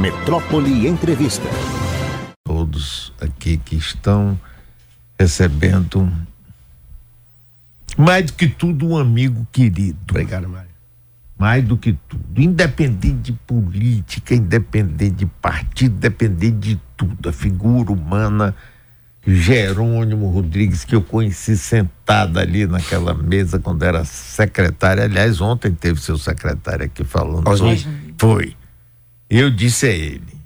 Metrópole Entrevista. Todos aqui que estão recebendo mais do que tudo um amigo querido. Obrigado, Mário. Mais do que tudo. Independente de política, independente de partido, independente de tudo. A figura humana Jerônimo Rodrigues, que eu conheci sentada ali naquela mesa quando era secretária. Aliás, ontem teve seu secretário aqui falando. Osni. Foi. Eu disse a ele,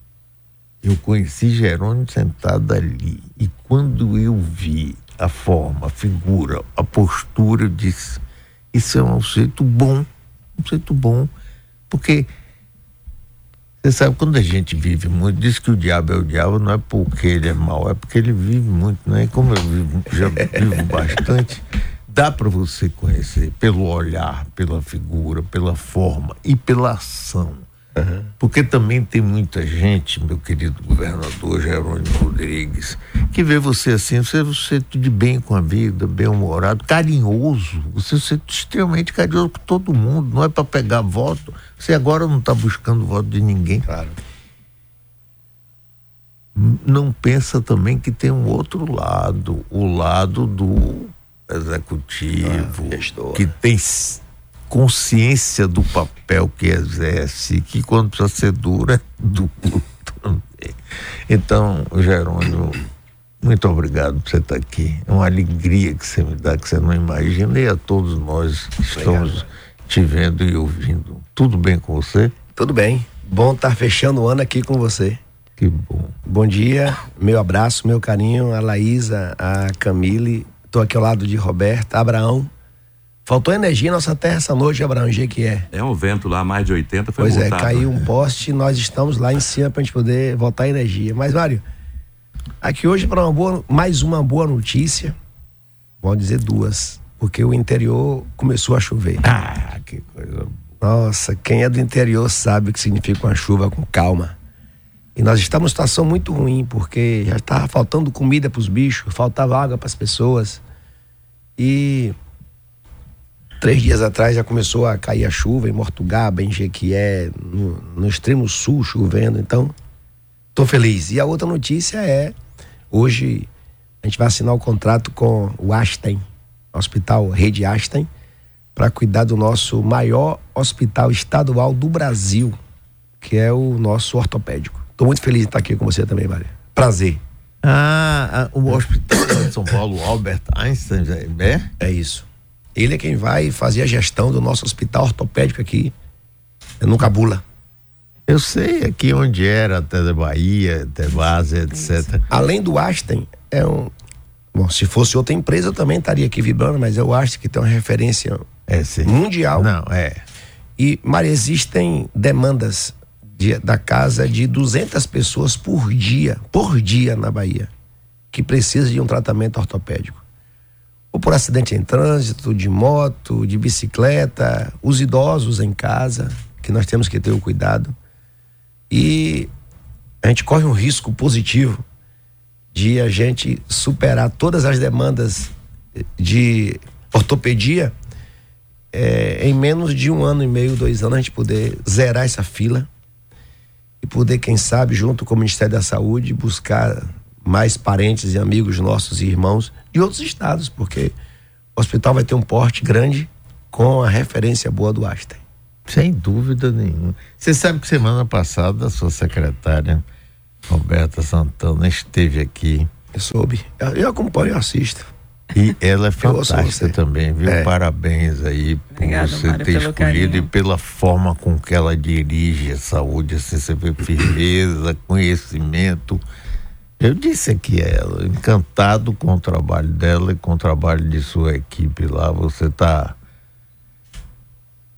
eu conheci Jerônimo sentado ali. E quando eu vi a forma, a figura, a postura, eu disse: Isso é um sujeito bom, um sujeito bom. Porque você sabe, quando a gente vive muito, diz que o diabo é o diabo, não é porque ele é mau, é porque ele vive muito, né? E como eu vivo, já vivo bastante, dá para você conhecer pelo olhar, pela figura, pela forma e pela ação. Uhum. Porque também tem muita gente, meu querido governador Jerônimo Rodrigues, que vê você assim, você, você de bem com a vida, bem-humorado, carinhoso, você, você extremamente carinhoso com todo mundo, não é para pegar voto, você agora não está buscando voto de ninguém. Claro. Não pensa também que tem um outro lado, o lado do executivo, ah, que tem consciência do papel que exerce, que quando precisa ser dura, é duro também. Então, Jerônimo, muito obrigado por você estar aqui. É uma alegria que você me dá, que você não imagina, e a todos nós que estamos obrigado. te vendo e ouvindo. Tudo bem com você? Tudo bem. Bom estar fechando o ano aqui com você. Que bom. Bom dia, meu abraço, meu carinho, a Laísa, a Camille, estou aqui ao lado de Roberta, Abraão, Faltou energia em nossa terra essa noite, Abraão, que é. É um vento lá, mais de 80, foi Pois é, caiu um poste e nós estamos lá em cima para a gente poder voltar energia. Mas, Mário, aqui hoje para uma boa, mais uma boa notícia, vou dizer duas, porque o interior começou a chover. Ah, que coisa Nossa, quem é do interior sabe o que significa uma chuva com calma. E nós estamos em situação muito ruim, porque já estava faltando comida para os bichos, faltava água para as pessoas. E Três dias atrás já começou a cair a chuva em Mortugaba, em Jequié, no, no extremo sul chovendo. Então, tô feliz. E a outra notícia é: hoje a gente vai assinar o contrato com o Astem, Hospital Rede Astem, para cuidar do nosso maior hospital estadual do Brasil, que é o nosso ortopédico. Estou muito feliz de estar aqui com você também, Maria. Prazer. Ah, o Hospital de São Paulo, Albert Einstein, é? É isso. Ele é quem vai fazer a gestão do nosso hospital ortopédico aqui, no Cabula. Eu sei aqui onde era, até da Bahia, até base, etc. Além do Aston, é um. Bom, se fosse outra empresa, eu também estaria aqui vibrando, mas é o Aston que tem uma referência é, sim. mundial. Não, é. E, Maria, existem demandas de, da casa de 200 pessoas por dia, por dia na Bahia, que precisam de um tratamento ortopédico ou por acidente em trânsito, de moto, de bicicleta, os idosos em casa, que nós temos que ter o cuidado. E a gente corre um risco positivo de a gente superar todas as demandas de ortopedia é, em menos de um ano e meio, dois anos, a gente poder zerar essa fila e poder, quem sabe, junto com o Ministério da Saúde, buscar mais parentes e amigos nossos e irmãos de outros estados, porque o hospital vai ter um porte grande com a referência boa do Einstein. Sem dúvida nenhuma. Você sabe que semana passada a sua secretária, Roberta Santana, esteve aqui. Eu soube. Eu, eu acompanho e assisto. E ela é fantástica também, viu? É. Parabéns aí por Obrigada, você Mário, ter escolhido carinho. e pela forma com que ela dirige a saúde, assim, você vê firmeza, conhecimento. Eu disse aqui a ela, encantado com o trabalho dela e com o trabalho de sua equipe lá. Você tá.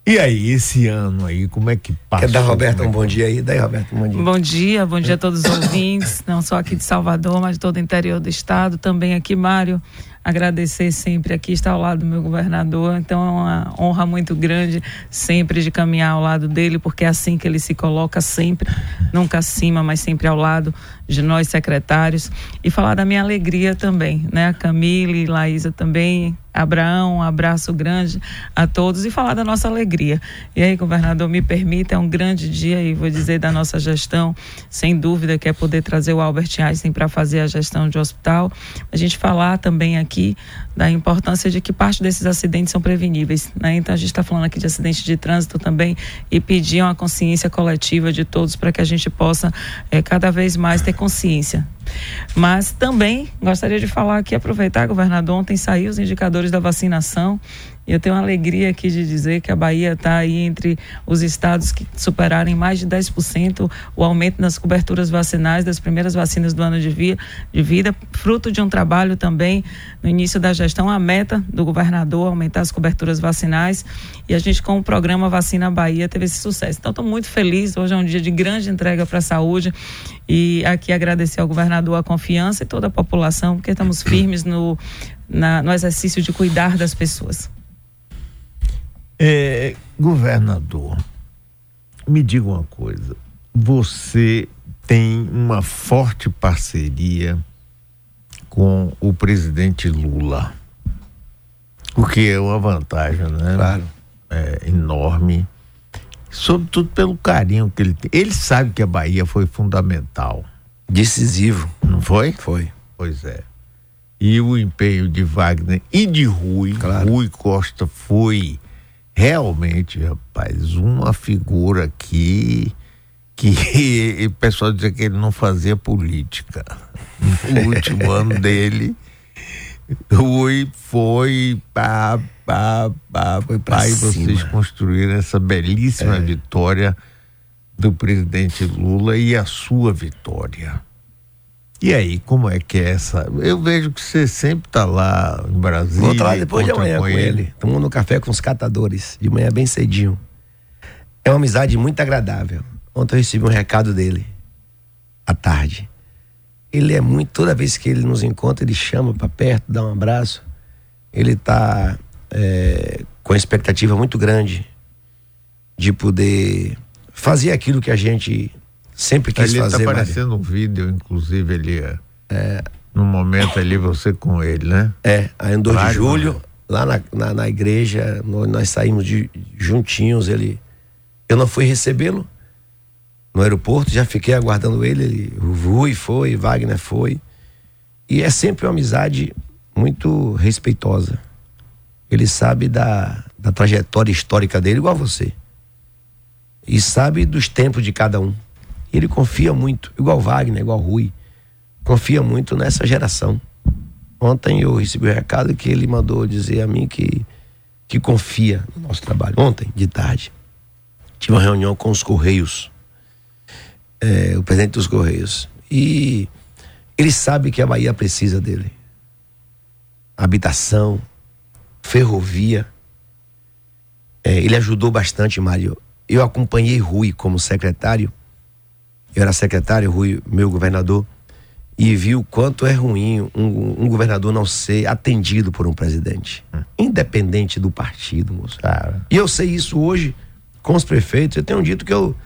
E aí, esse ano aí, como é que passa? Quer dar, Roberto, um bom dia aí? Daí, Roberto, um bom dia. Bom dia, bom dia a todos os ouvintes, não só aqui de Salvador, mas de todo o interior do estado. Também aqui, Mário, agradecer sempre aqui, estar ao lado do meu governador. Então é uma honra muito grande sempre de caminhar ao lado dele, porque é assim que ele se coloca sempre, nunca acima, mas sempre ao lado de nós secretários. E falar da minha alegria também, né? A Camille, Laísa também, Abraão, um abraço grande a todos e falar da nossa alegria. E aí, governador, me permita, é um grande dia e vou dizer da nossa gestão, sem dúvida, que é poder trazer o Albert Einstein para fazer a gestão de hospital. A gente falar também aqui da importância de que parte desses acidentes são preveníveis. Né? Então, a gente está falando aqui de acidente de trânsito também e pedir uma consciência coletiva de todos para que a gente possa é, cada vez mais ter consciência mas também gostaria de falar aqui, aproveitar, governador, ontem saiu os indicadores da vacinação e eu tenho a alegria aqui de dizer que a Bahia está aí entre os estados que superarem mais de 10% o aumento nas coberturas vacinais das primeiras vacinas do ano de, via, de vida, fruto de um trabalho também no início da gestão, a meta do governador aumentar as coberturas vacinais e a gente com o programa Vacina Bahia teve esse sucesso. Então estou muito feliz, hoje é um dia de grande entrega para a saúde e aqui agradecer ao governador a confiança e toda a população, porque estamos firmes no, na, no exercício de cuidar das pessoas. É, governador, me diga uma coisa. Você tem uma forte parceria com o presidente Lula, o que é uma vantagem, né? Claro. É, enorme, sobretudo pelo carinho que ele tem. Ele sabe que a Bahia foi fundamental. Decisivo. Não foi? Foi. Pois é. E o empenho de Wagner e de Rui, Claro. Rui Costa foi realmente, rapaz, uma figura que que o pessoal dizia que ele não fazia política. No último ano dele, Rui foi pá, pá, pá, Foi pra pá, e vocês construíram essa belíssima vitória do presidente Lula e a sua vitória. E aí, como é que é essa? Eu vejo que você sempre está lá em Brasília. Vou estar lá depois de amanhã com ele. Tomando um café com os catadores. De manhã bem cedinho. É uma amizade muito agradável. Ontem eu recebi um recado dele. À tarde. Ele é muito. Toda vez que ele nos encontra, ele chama para perto, dá um abraço. Ele está com a expectativa muito grande de poder fazer aquilo que a gente sempre quis Ele está fazer. Mário. aparecendo um vídeo, inclusive, ali. É, no momento ali, você com ele, né? É, aí em 2 de julho, lá na, na, na igreja, nó- nós saímos de, juntinhos. Ele, eu não fui recebê-lo no aeroporto, já fiquei aguardando ele. ele Rui foi, Wagner foi. E é sempre uma amizade muito respeitosa. Ele sabe da, da trajetória histórica dele, igual você. E sabe dos tempos de cada um. Ele confia muito, igual Wagner, igual Rui. Confia muito nessa geração. Ontem eu recebi o recado que ele mandou dizer a mim que, que confia no nosso trabalho. Ontem, de tarde, tive uma reunião com os Correios, é, o presidente dos Correios. E ele sabe que a Bahia precisa dele. Habitação, ferrovia. É, ele ajudou bastante, Mário. Eu acompanhei Rui como secretário. Eu era secretário, Rui, meu governador e vi o quanto é ruim um, um governador não ser atendido por um presidente, independente do partido, moço. E eu sei isso hoje com os prefeitos. Eu tenho dito que eu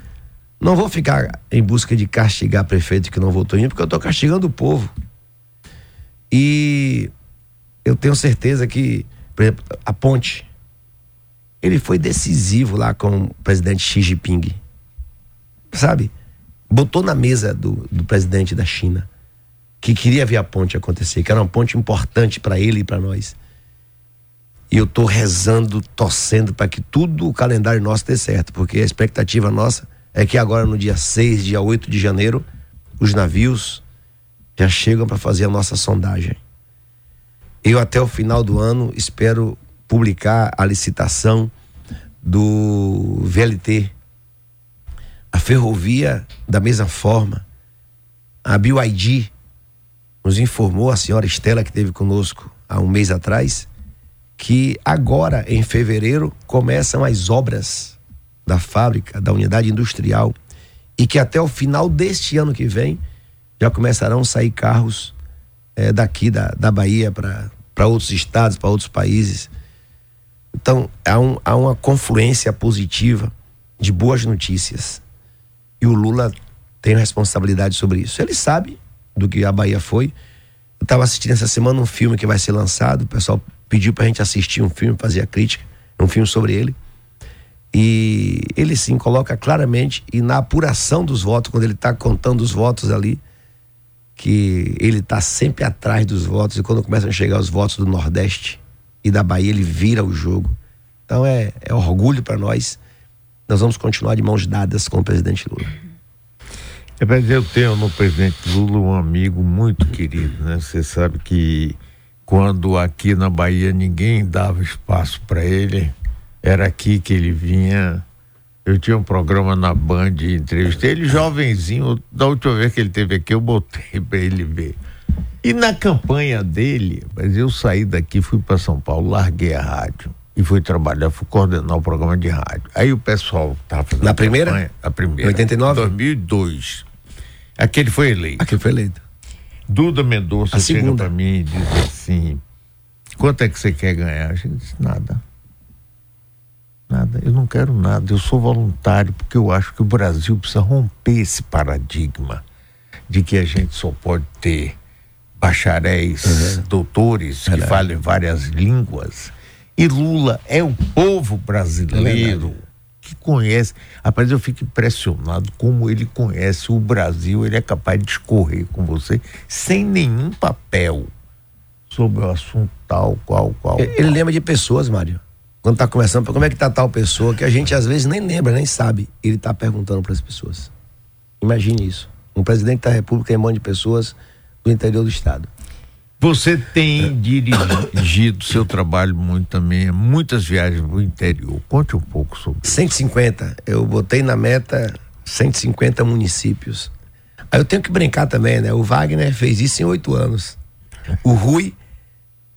não vou ficar em busca de castigar prefeito que não votou em mim, porque eu estou castigando o povo. E eu tenho certeza que, por exemplo, a ponte, ele foi decisivo lá com o presidente Xi Jinping. Sabe? Botou na mesa do, do presidente da China que queria ver a ponte acontecer, que era uma ponte importante para ele e para nós. E eu tô rezando, torcendo para que tudo o calendário nosso dê certo, porque a expectativa nossa é que agora no dia 6, dia 8 de janeiro, os navios já chegam para fazer a nossa sondagem. Eu até o final do ano espero publicar a licitação do VLT. A ferrovia da mesma forma. A BioID nos informou, a senhora Estela que esteve conosco há um mês atrás, que agora em fevereiro começam as obras da fábrica, da unidade industrial e que até o final deste ano que vem já começarão a sair carros eh, daqui da, da Bahia para outros estados, para outros países. Então há, um, há uma confluência positiva de boas notícias e o Lula tem responsabilidade sobre isso. Ele sabe do que a Bahia foi Eu estava assistindo essa semana um filme que vai ser lançado, o pessoal pediu pra gente assistir um filme, fazer a crítica, um filme sobre ele. E ele sim coloca claramente, e na apuração dos votos, quando ele está contando os votos ali, que ele está sempre atrás dos votos, e quando começam a chegar os votos do Nordeste e da Bahia, ele vira o jogo. Então é, é orgulho para nós. Nós vamos continuar de mãos dadas com o presidente Lula. É, mas eu tenho no presidente Lula um amigo muito querido, né? Você sabe que quando aqui na Bahia ninguém dava espaço para ele, era aqui que ele vinha. Eu tinha um programa na Band de entrevista. Ele, jovenzinho, da última vez que ele teve aqui, eu botei para ele ver. E na campanha dele, mas eu saí daqui, fui para São Paulo, larguei a rádio e fui trabalhar, fui coordenar o programa de rádio. Aí o pessoal estava fazendo. Na primeira? Campanha, a primeira. 89? 2002. Aquele foi eleito. Aquele foi eleito. Duda Mendonça A chega para mim e diz assim: quanto é que você quer ganhar? A gente disse: nada. Nada, eu não quero nada, eu sou voluntário, porque eu acho que o Brasil precisa romper esse paradigma de que a gente só pode ter bacharéis, doutores que falem várias línguas. E Lula é o povo brasileiro que conhece. Rapaz, eu fico impressionado como ele conhece o Brasil, ele é capaz de discorrer com você sem nenhum papel sobre o assunto tal, qual, qual. Ele, ele lembra de pessoas, Mário. Quando tá conversando, como é que tá tal pessoa, que a gente às vezes nem lembra, nem sabe. Ele tá perguntando para as pessoas. Imagine isso. Um presidente da República em mão de pessoas do interior do estado. Você tem dirigido seu trabalho muito também, muitas viagens para o interior. Conte um pouco sobre isso. 150. Eu botei na meta 150 municípios. Aí eu tenho que brincar também, né? O Wagner fez isso em oito anos. O Rui,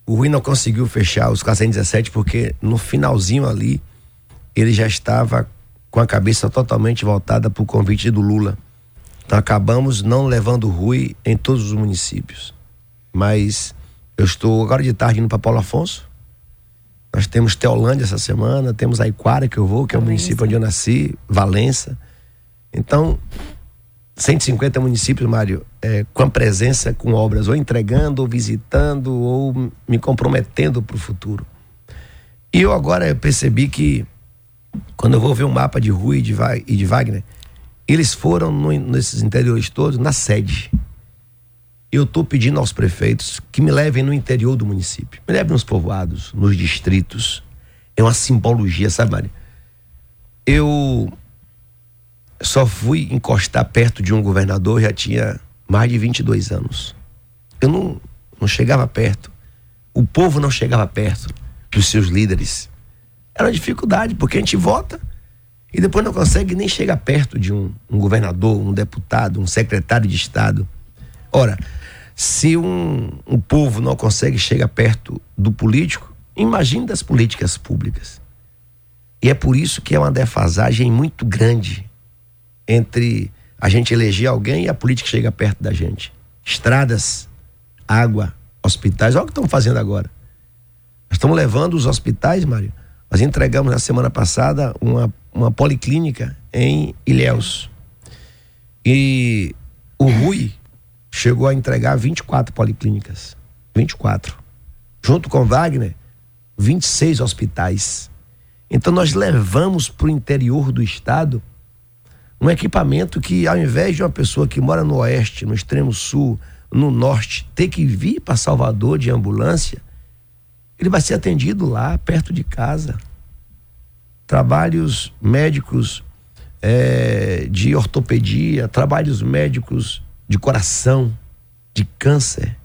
o Rui não conseguiu fechar os 417 porque no finalzinho ali ele já estava com a cabeça totalmente voltada para o convite do Lula. Então acabamos não levando o Rui em todos os municípios. Mas eu estou agora de tarde indo para Paulo Afonso. Nós temos Teolândia essa semana, temos Aiquara que eu vou, que é o Valença. município onde eu nasci, Valença. Então, 150 municípios, Mário, é, com a presença, com obras, ou entregando, ou visitando, ou me comprometendo para o futuro. E eu agora percebi que, quando eu vou ver um mapa de Rui e e de Wagner, eles foram no- nesses interiores todos na sede. Eu estou pedindo aos prefeitos que me levem no interior do município, me levem nos povoados, nos distritos. É uma simbologia, sabe, Mário? Eu só fui encostar perto de um governador já tinha mais de 22 anos. Eu não, não chegava perto. O povo não chegava perto dos seus líderes. Era uma dificuldade, porque a gente vota e depois não consegue nem chegar perto de um, um governador, um deputado, um secretário de Estado. Ora, se um, um povo não consegue chegar perto do político, imagine das políticas públicas. E é por isso que é uma defasagem muito grande entre a gente eleger alguém e a política chega perto da gente. Estradas, água, hospitais, olha o que estamos fazendo agora. Nós estamos levando os hospitais, Mário. Nós entregamos na semana passada uma, uma policlínica em Ilhéus. E o Rui chegou a entregar 24 policlínicas. 24. Junto com Wagner, 26 hospitais. Então nós levamos para o interior do estado um equipamento que, ao invés de uma pessoa que mora no oeste, no extremo sul, no norte, ter que vir para Salvador de ambulância, ele vai ser atendido lá, perto de casa. Trabalhos médicos eh, de ortopedia, trabalhos médicos de coração, de câncer.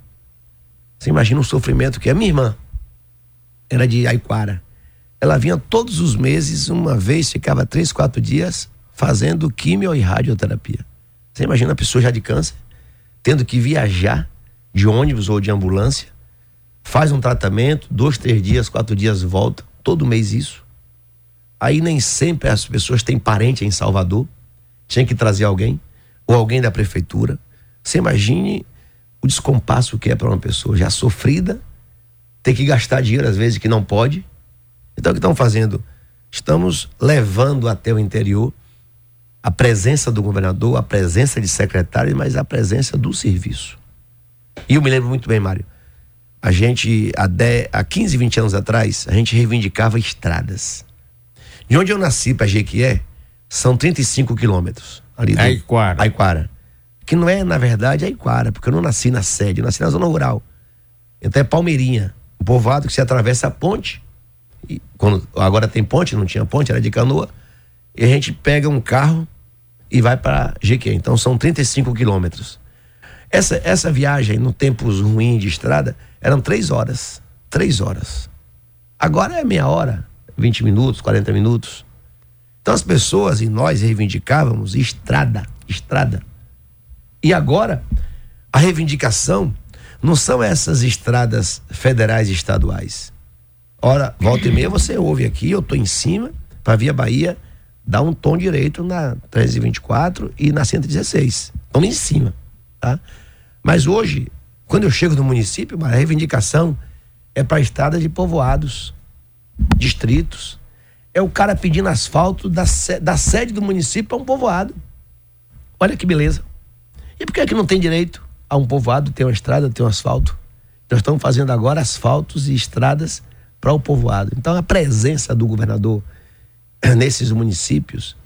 Você imagina o sofrimento que é minha irmã. Era de Aiquara. Ela vinha todos os meses, uma vez, ficava três, quatro dias fazendo quimio e radioterapia. Você imagina a pessoa já de câncer, tendo que viajar de ônibus ou de ambulância, faz um tratamento, dois, três dias, quatro dias volta, todo mês isso. Aí nem sempre as pessoas têm parente em Salvador, tinha que trazer alguém, ou alguém da prefeitura. Você imagine o descompasso que é para uma pessoa já sofrida, ter que gastar dinheiro às vezes que não pode. Então o que estão fazendo? Estamos levando até o interior a presença do governador, a presença de secretários, mas a presença do serviço. E eu me lembro muito bem, Mário. A gente, há, 10, há 15, 20 anos atrás, a gente reivindicava estradas. De onde eu nasci para Jequié, são 35 quilômetros. Ali do, Aiquara. Aiquara. Que não é, na verdade, Aiquara, porque eu não nasci na sede, eu nasci na zona rural. Então é Palmeirinha, um povoado que se atravessa a ponte. E quando, agora tem ponte, não tinha ponte, era de canoa. E a gente pega um carro e vai para Jequié. Então são 35 quilômetros. Essa, essa viagem, no tempos ruins de estrada, eram três horas. Três horas. Agora é meia hora, 20 minutos, 40 minutos. Então as pessoas e nós reivindicávamos estrada, estrada. E agora, a reivindicação não são essas estradas federais e estaduais. Ora, volta e meia você ouve aqui, eu tô em cima, para Via Bahia dar um tom direito na 324 e na 116. Estamos em cima, tá? Mas hoje, quando eu chego no município, a reivindicação é para a estrada de povoados, distritos. É o cara pedindo asfalto da, da sede do município para um povoado. Olha que beleza. E por que, é que não tem direito a um povoado ter uma estrada, ter um asfalto? Nós estamos fazendo agora asfaltos e estradas para o povoado. Então a presença do governador nesses municípios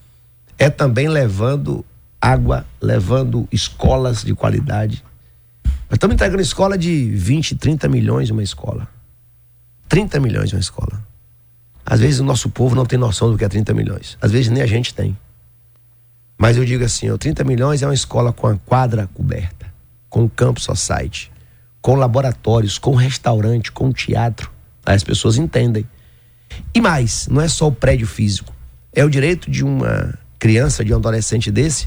é também levando água, levando escolas de qualidade. Nós estamos entregando escola de 20, 30 milhões uma escola. 30 milhões uma escola. Às vezes o nosso povo não tem noção do que é 30 milhões. Às vezes nem a gente tem. Mas eu digo assim, ó, 30 milhões é uma escola com a quadra coberta, com campo society, com laboratórios, com restaurante, com teatro. Aí as pessoas entendem. E mais, não é só o prédio físico. É o direito de uma criança, de um adolescente desse,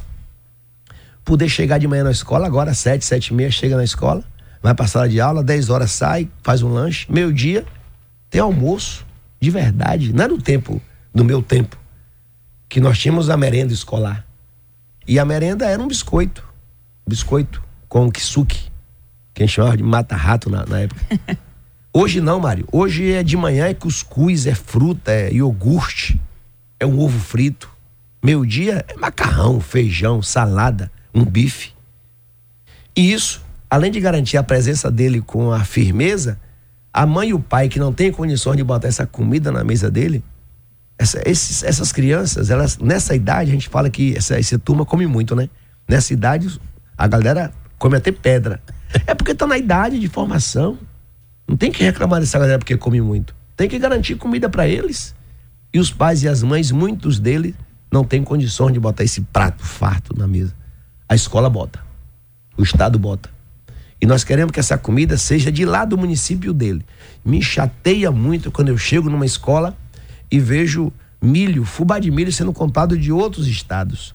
poder chegar de manhã na escola, agora sete, sete e meia, chega na escola, vai para a sala de aula, dez horas sai, faz um lanche, meio dia, tem almoço, de verdade. Não é no tempo, no meu tempo, que nós tínhamos a merenda escolar. E a merenda era um biscoito, biscoito com kisuke, que a gente chamava de mata-rato na, na época. Hoje não, Mário. Hoje é de manhã, é cuscuz, é fruta, é iogurte, é um ovo frito. Meio dia é macarrão, feijão, salada, um bife. E isso, além de garantir a presença dele com a firmeza, a mãe e o pai que não têm condições de botar essa comida na mesa dele, essa, esses, essas crianças, elas nessa idade a gente fala que essa, essa turma come muito, né? Nessa idade a galera come até pedra. É porque tá na idade de formação. Não tem que reclamar dessa galera porque come muito. Tem que garantir comida para eles. E os pais e as mães, muitos deles, não têm condições de botar esse prato farto na mesa. A escola bota. O Estado bota. E nós queremos que essa comida seja de lá do município dele. Me chateia muito quando eu chego numa escola e vejo milho, fubá de milho sendo comprado de outros estados.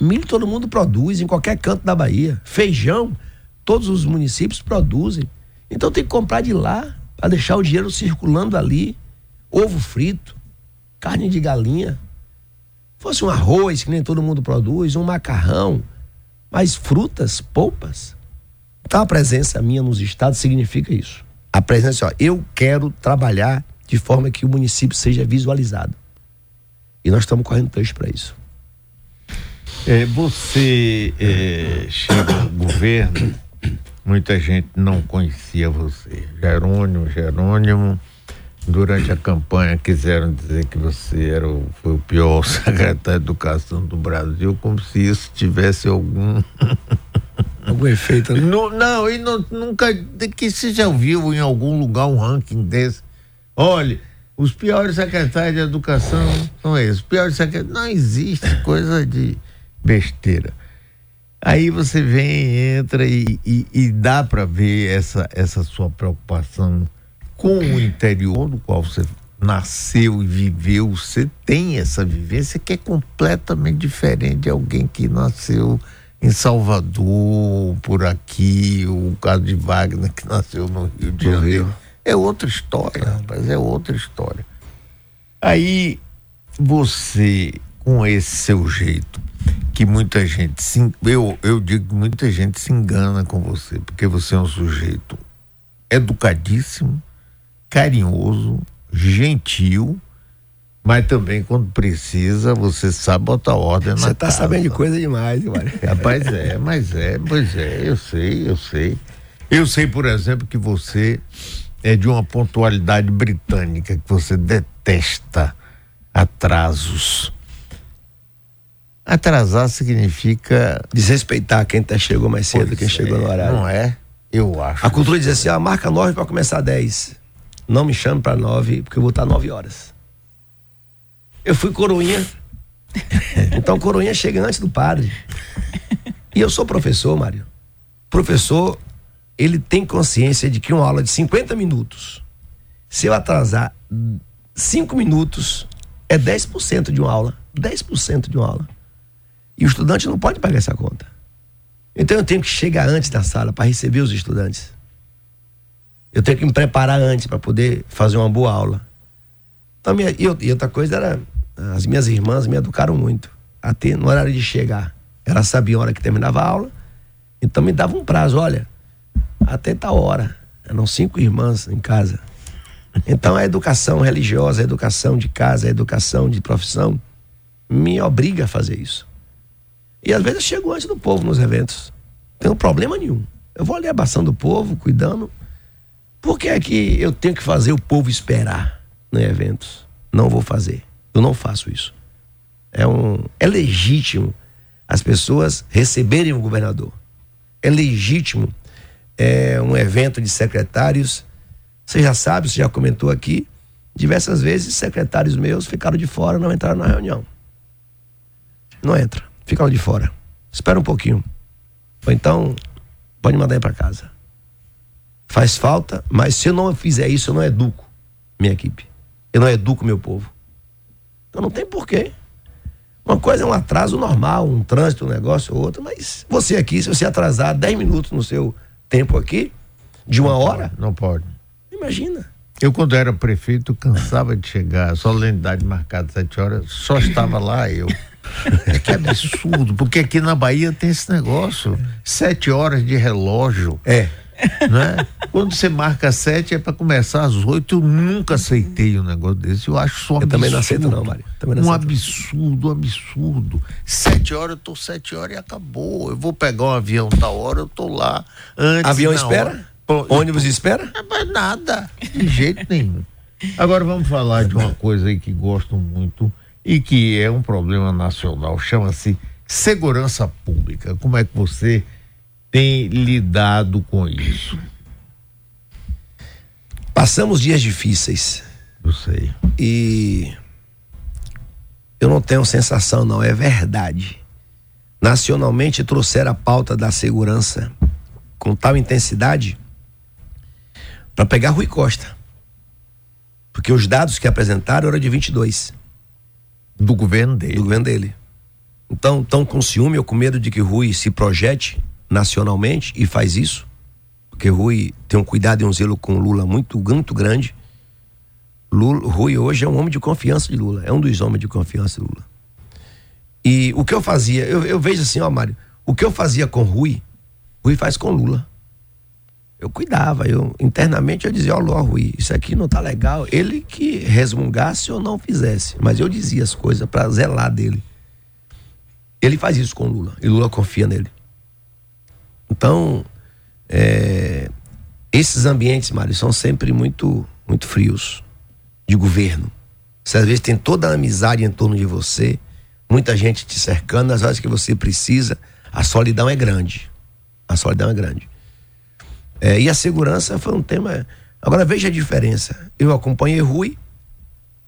Milho todo mundo produz em qualquer canto da Bahia. Feijão, todos os municípios produzem. Então tem que comprar de lá para deixar o dinheiro circulando ali. Ovo frito, carne de galinha. Fosse um arroz que nem todo mundo produz, um macarrão, mas frutas, polpas. Então a presença minha nos estados significa isso. A presença, ó, eu quero trabalhar de forma que o município seja visualizado. E nós estamos correndo texto para isso. É, você é, chega ao governo Muita gente não conhecia você. Jerônimo, Jerônimo. Durante a campanha quiseram dizer que você era o, foi o pior secretário de Educação do Brasil, como se isso tivesse algum. algum efeito, né? No, não, e não, nunca. que você já viu em algum lugar um ranking desse? Olha, os piores secretários de educação são esses. Os piores secretários. Não existe coisa de besteira. Aí você vem, entra e, e, e dá para ver essa, essa sua preocupação com o interior do qual você nasceu e viveu. Você tem essa vivência que é completamente diferente de alguém que nasceu em Salvador, por aqui, o caso de Wagner que nasceu no Rio de Janeiro. É outra história, rapaz, é outra história. Aí você, com esse seu jeito, que muita gente se, eu, eu digo que muita gente se engana com você, porque você é um sujeito educadíssimo, carinhoso, gentil, mas também quando precisa, você sabe botar ordem na Você tá casa. sabendo de coisa demais, Mário. Rapaz, é, mas é, pois é, eu sei, eu sei. Eu sei, por exemplo, que você é de uma pontualidade britânica, que você detesta atrasos. Atrasar significa. Desrespeitar quem tá, chegou mais cedo, Pois quem chegou é, no horário. Não é? Eu acho. A cultura diz assim: ah, marca nove para começar dez. Não me chame para nove, porque eu vou estar nove horas. Eu fui coroinha. então coroinha chega antes do padre. E eu sou professor, Mário. Professor, ele tem consciência de que uma aula de 50 minutos, se eu atrasar 5 minutos, é 10% de uma aula. 10% de uma aula. E o estudante não pode pagar essa conta. Então eu tenho que chegar antes da sala para receber os estudantes. Eu tenho que me preparar antes para poder fazer uma boa aula. Então, minha, e, outra coisa era, as minhas irmãs me educaram muito. Até no horário de chegar. Elas sabiam a hora que terminava a aula. Então me dava um prazo, olha, até tal hora. Eram cinco irmãs em casa. Então a educação religiosa, a educação de casa, a educação de profissão me obriga a fazer isso. E às vezes eu chego antes do povo nos eventos. Não tenho problema nenhum. Eu vou ali abraçando o povo, cuidando. Por que é que eu tenho que fazer o povo esperar em eventos? Não vou fazer. Eu não faço isso. É, um, é legítimo as pessoas receberem o governador. É legítimo é, um evento de secretários. Você já sabe, você já comentou aqui, diversas vezes secretários meus ficaram de fora, não entraram na reunião. Não entra, ficaram de fora. Espera um pouquinho. Ou então, pode mandar ir para casa. Faz falta, mas se eu não fizer isso, eu não educo minha equipe. Eu não educo meu povo. Então não tem porquê. Uma coisa é um atraso normal, um trânsito, um negócio ou outro, mas você aqui, se você atrasar 10 minutos no seu tempo aqui, de uma Não hora, pode, Não pode. imagina. Eu, quando era prefeito, cansava de chegar, a solenidade marcada sete horas, só estava lá eu. É que absurdo, porque aqui na Bahia tem esse negócio, sete horas de relógio, É. né? Quando você marca sete é para começar às oito, eu nunca aceitei um negócio desse, eu acho só um Eu também não aceito não, Mário. Não um aceito. absurdo, um absurdo. Sete horas eu tô sete horas e acabou. Eu vou pegar um avião tal hora, eu tô lá antes. Avião espera? hora. Pô, Ônibus espera? é, mas nada, de jeito nenhum. Agora vamos falar de uma coisa aí que gosto muito e que é um problema nacional, chama-se segurança pública. Como é que você tem lidado com isso? Passamos dias difíceis Eu sei. e eu não tenho sensação, não, é verdade. Nacionalmente trouxeram a pauta da segurança com tal intensidade para pegar Rui Costa. Porque os dados que apresentaram eram de 22 Do governo dele. do governo dele. Então, tão com ciúme ou com medo de que Rui se projete nacionalmente e faz isso, porque Rui tem um cuidado e um zelo com Lula muito, muito grande. Lula, Rui hoje é um homem de confiança de Lula, é um dos homens de confiança de Lula. E o que eu fazia, eu, eu vejo assim, ó, Mário, o que eu fazia com Rui, Rui faz com Lula. Eu cuidava, eu internamente eu dizia, ó, Ló, Rui, isso aqui não tá legal. Ele que resmungasse ou não fizesse, mas eu dizia as coisas para zelar dele. Ele faz isso com Lula e Lula confia nele. Então, é, esses ambientes, Mário, são sempre muito, muito frios de governo. Você às vezes tem toda a amizade em torno de você, muita gente te cercando, nas horas que você precisa, a solidão é grande. A solidão é grande. É, e a segurança foi um tema. Agora veja a diferença. Eu acompanhei Rui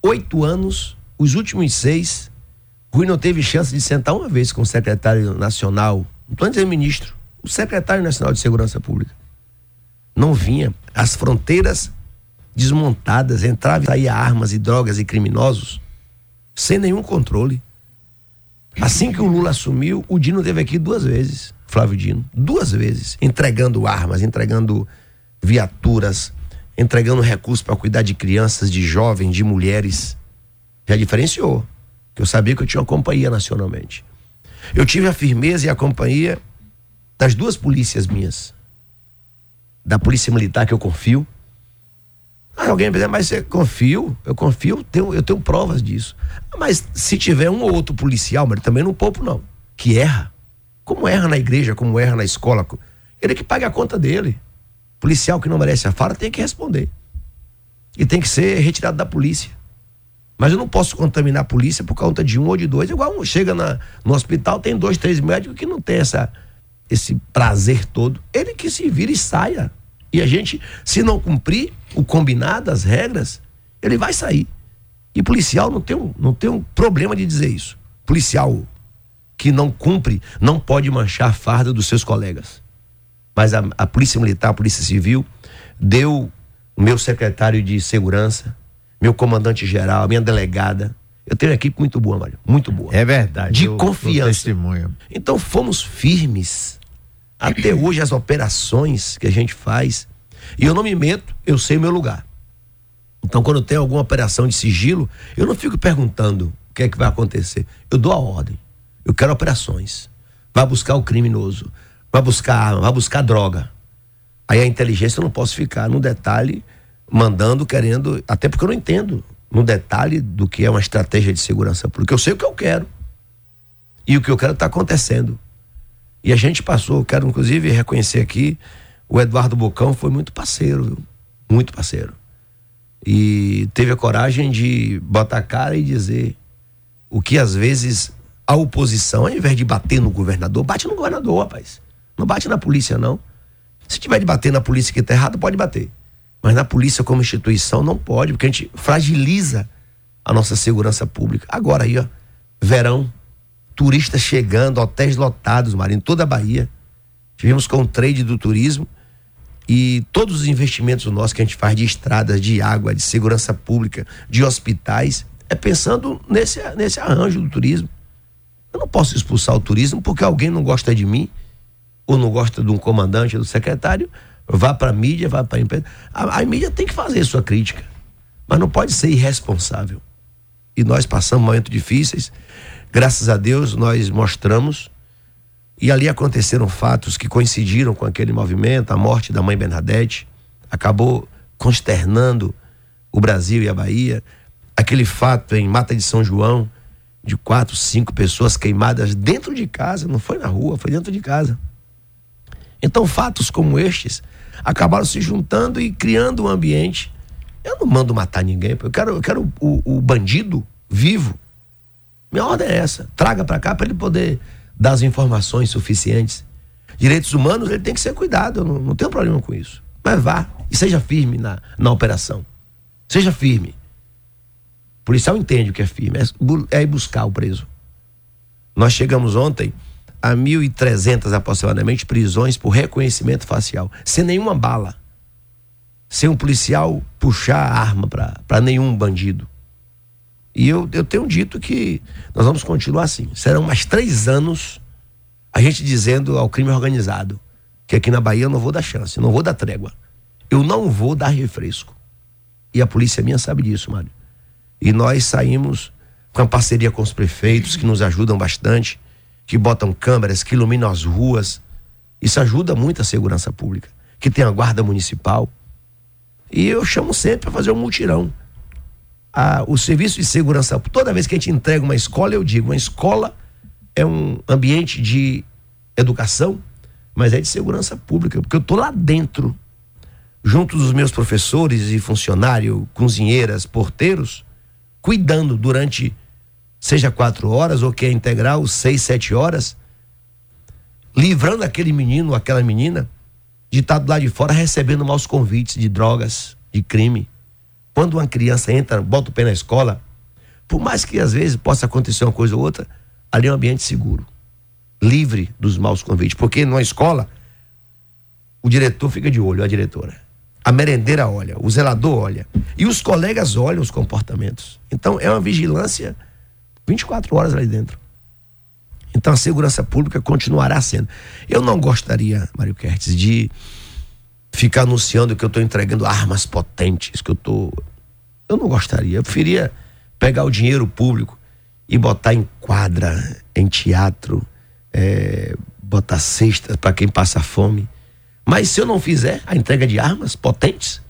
oito anos, os últimos seis, Rui não teve chance de sentar uma vez com o secretário nacional, não estou dizendo ministro, o secretário nacional de segurança pública. Não vinha. As fronteiras desmontadas, entrava e saía armas e drogas e criminosos, sem nenhum controle. Assim que o Lula assumiu, o Dino teve aqui duas vezes, Flávio Dino, duas vezes, entregando armas, entregando viaturas, entregando recursos para cuidar de crianças, de jovens, de mulheres. Já diferenciou, que eu sabia que eu tinha uma companhia nacionalmente. Eu tive a firmeza e a companhia das duas polícias minhas. Da polícia militar que eu confio. Ah, alguém vai dizer, mas você confio? Eu confio, eu tenho, eu tenho provas disso. Mas se tiver um ou outro policial, mas também não poupo não, que erra. Como erra na igreja, como erra na escola. Ele que paga a conta dele. Policial que não merece a fala tem que responder. E tem que ser retirado da polícia. Mas eu não posso contaminar a polícia por conta de um ou de dois. Igual um chega na, no hospital, tem dois, três médicos que não tem essa, esse prazer todo. Ele que se vira e saia. E a gente, se não cumprir o combinado, as regras, ele vai sair. E policial não tem um, não tem um problema de dizer isso. Policial que não cumpre não pode manchar a farda dos seus colegas. Mas a, a Polícia Militar, a Polícia Civil, deu o meu secretário de segurança, meu comandante geral, minha delegada. Eu tenho uma equipe muito boa, Mário. Muito boa. É verdade. De confiança. testemunho. Então fomos firmes. Até hoje as operações que a gente faz. E eu não me meto, eu sei o meu lugar. Então quando tem alguma operação de sigilo, eu não fico perguntando o que é que vai acontecer. Eu dou a ordem. Eu quero operações. Vai buscar o criminoso. Vai buscar arma, vai buscar droga. Aí a inteligência eu não posso ficar no detalhe, mandando, querendo. Até porque eu não entendo no detalhe do que é uma estratégia de segurança pública. Eu sei o que eu quero. E o que eu quero está acontecendo. E a gente passou, quero inclusive reconhecer aqui, o Eduardo Bocão foi muito parceiro, viu? muito parceiro. E teve a coragem de botar a cara e dizer o que às vezes a oposição, ao invés de bater no governador, bate no governador, rapaz. Não bate na polícia, não. Se tiver de bater na polícia que está errado, pode bater. Mas na polícia como instituição não pode, porque a gente fragiliza a nossa segurança pública. Agora aí, ó, verão, turistas chegando, hotéis lotados, Marinho, toda a Bahia. Tivemos com o trade do turismo e todos os investimentos nossos que a gente faz de estradas, de água, de segurança pública, de hospitais, é pensando nesse, nesse arranjo do turismo. Eu não posso expulsar o turismo porque alguém não gosta de mim ou não gosta de um comandante, do secretário, vá para a mídia, vá para a imprensa. A mídia tem que fazer sua crítica, mas não pode ser irresponsável. E nós passamos momentos difíceis, graças a Deus nós mostramos, e ali aconteceram fatos que coincidiram com aquele movimento, a morte da mãe Bernadette, acabou consternando o Brasil e a Bahia. Aquele fato em Mata de São João, de quatro, cinco pessoas queimadas dentro de casa, não foi na rua, foi dentro de casa. Então, fatos como estes acabaram se juntando e criando um ambiente. Eu não mando matar ninguém, eu quero, eu quero o, o bandido vivo. Minha ordem é essa: traga para cá para ele poder dar as informações suficientes. Direitos humanos, ele tem que ser cuidado, eu não, não tenho problema com isso. Mas vá e seja firme na, na operação. Seja firme. O policial entende o que é firme, é, é ir buscar o preso. Nós chegamos ontem a 1.300 aproximadamente prisões por reconhecimento facial, sem nenhuma bala, sem um policial puxar a arma para nenhum bandido. E eu, eu tenho dito que nós vamos continuar assim. Serão mais três anos a gente dizendo ao crime organizado que aqui na Bahia eu não vou dar chance, não vou dar trégua. Eu não vou dar refresco. E a polícia minha sabe disso, Mário. E nós saímos com a parceria com os prefeitos que nos ajudam bastante, que botam câmeras, que iluminam as ruas. Isso ajuda muito a segurança pública. Que tem a guarda municipal. E eu chamo sempre para fazer um mutirão a, o serviço de segurança, toda vez que a gente entrega uma escola, eu digo, uma escola é um ambiente de educação, mas é de segurança pública, porque eu estou lá dentro, junto dos meus professores e funcionários, cozinheiras, porteiros, cuidando durante, seja quatro horas ou que é integral, seis, sete horas, livrando aquele menino, aquela menina, de estar do lado de fora recebendo maus convites de drogas, de crime quando uma criança entra, bota o pé na escola, por mais que às vezes possa acontecer uma coisa ou outra, ali é um ambiente seguro, livre dos maus convites. Porque numa escola, o diretor fica de olho, a diretora. A merendeira olha, o zelador olha. E os colegas olham os comportamentos. Então é uma vigilância 24 horas ali dentro. Então a segurança pública continuará sendo. Eu não gostaria, Mário Kertz, de ficar anunciando que eu estou entregando armas potentes, que eu estou. Eu não gostaria. Eu preferia pegar o dinheiro público e botar em quadra, em teatro, é, botar cestas para quem passa fome. Mas se eu não fizer a entrega de armas potentes,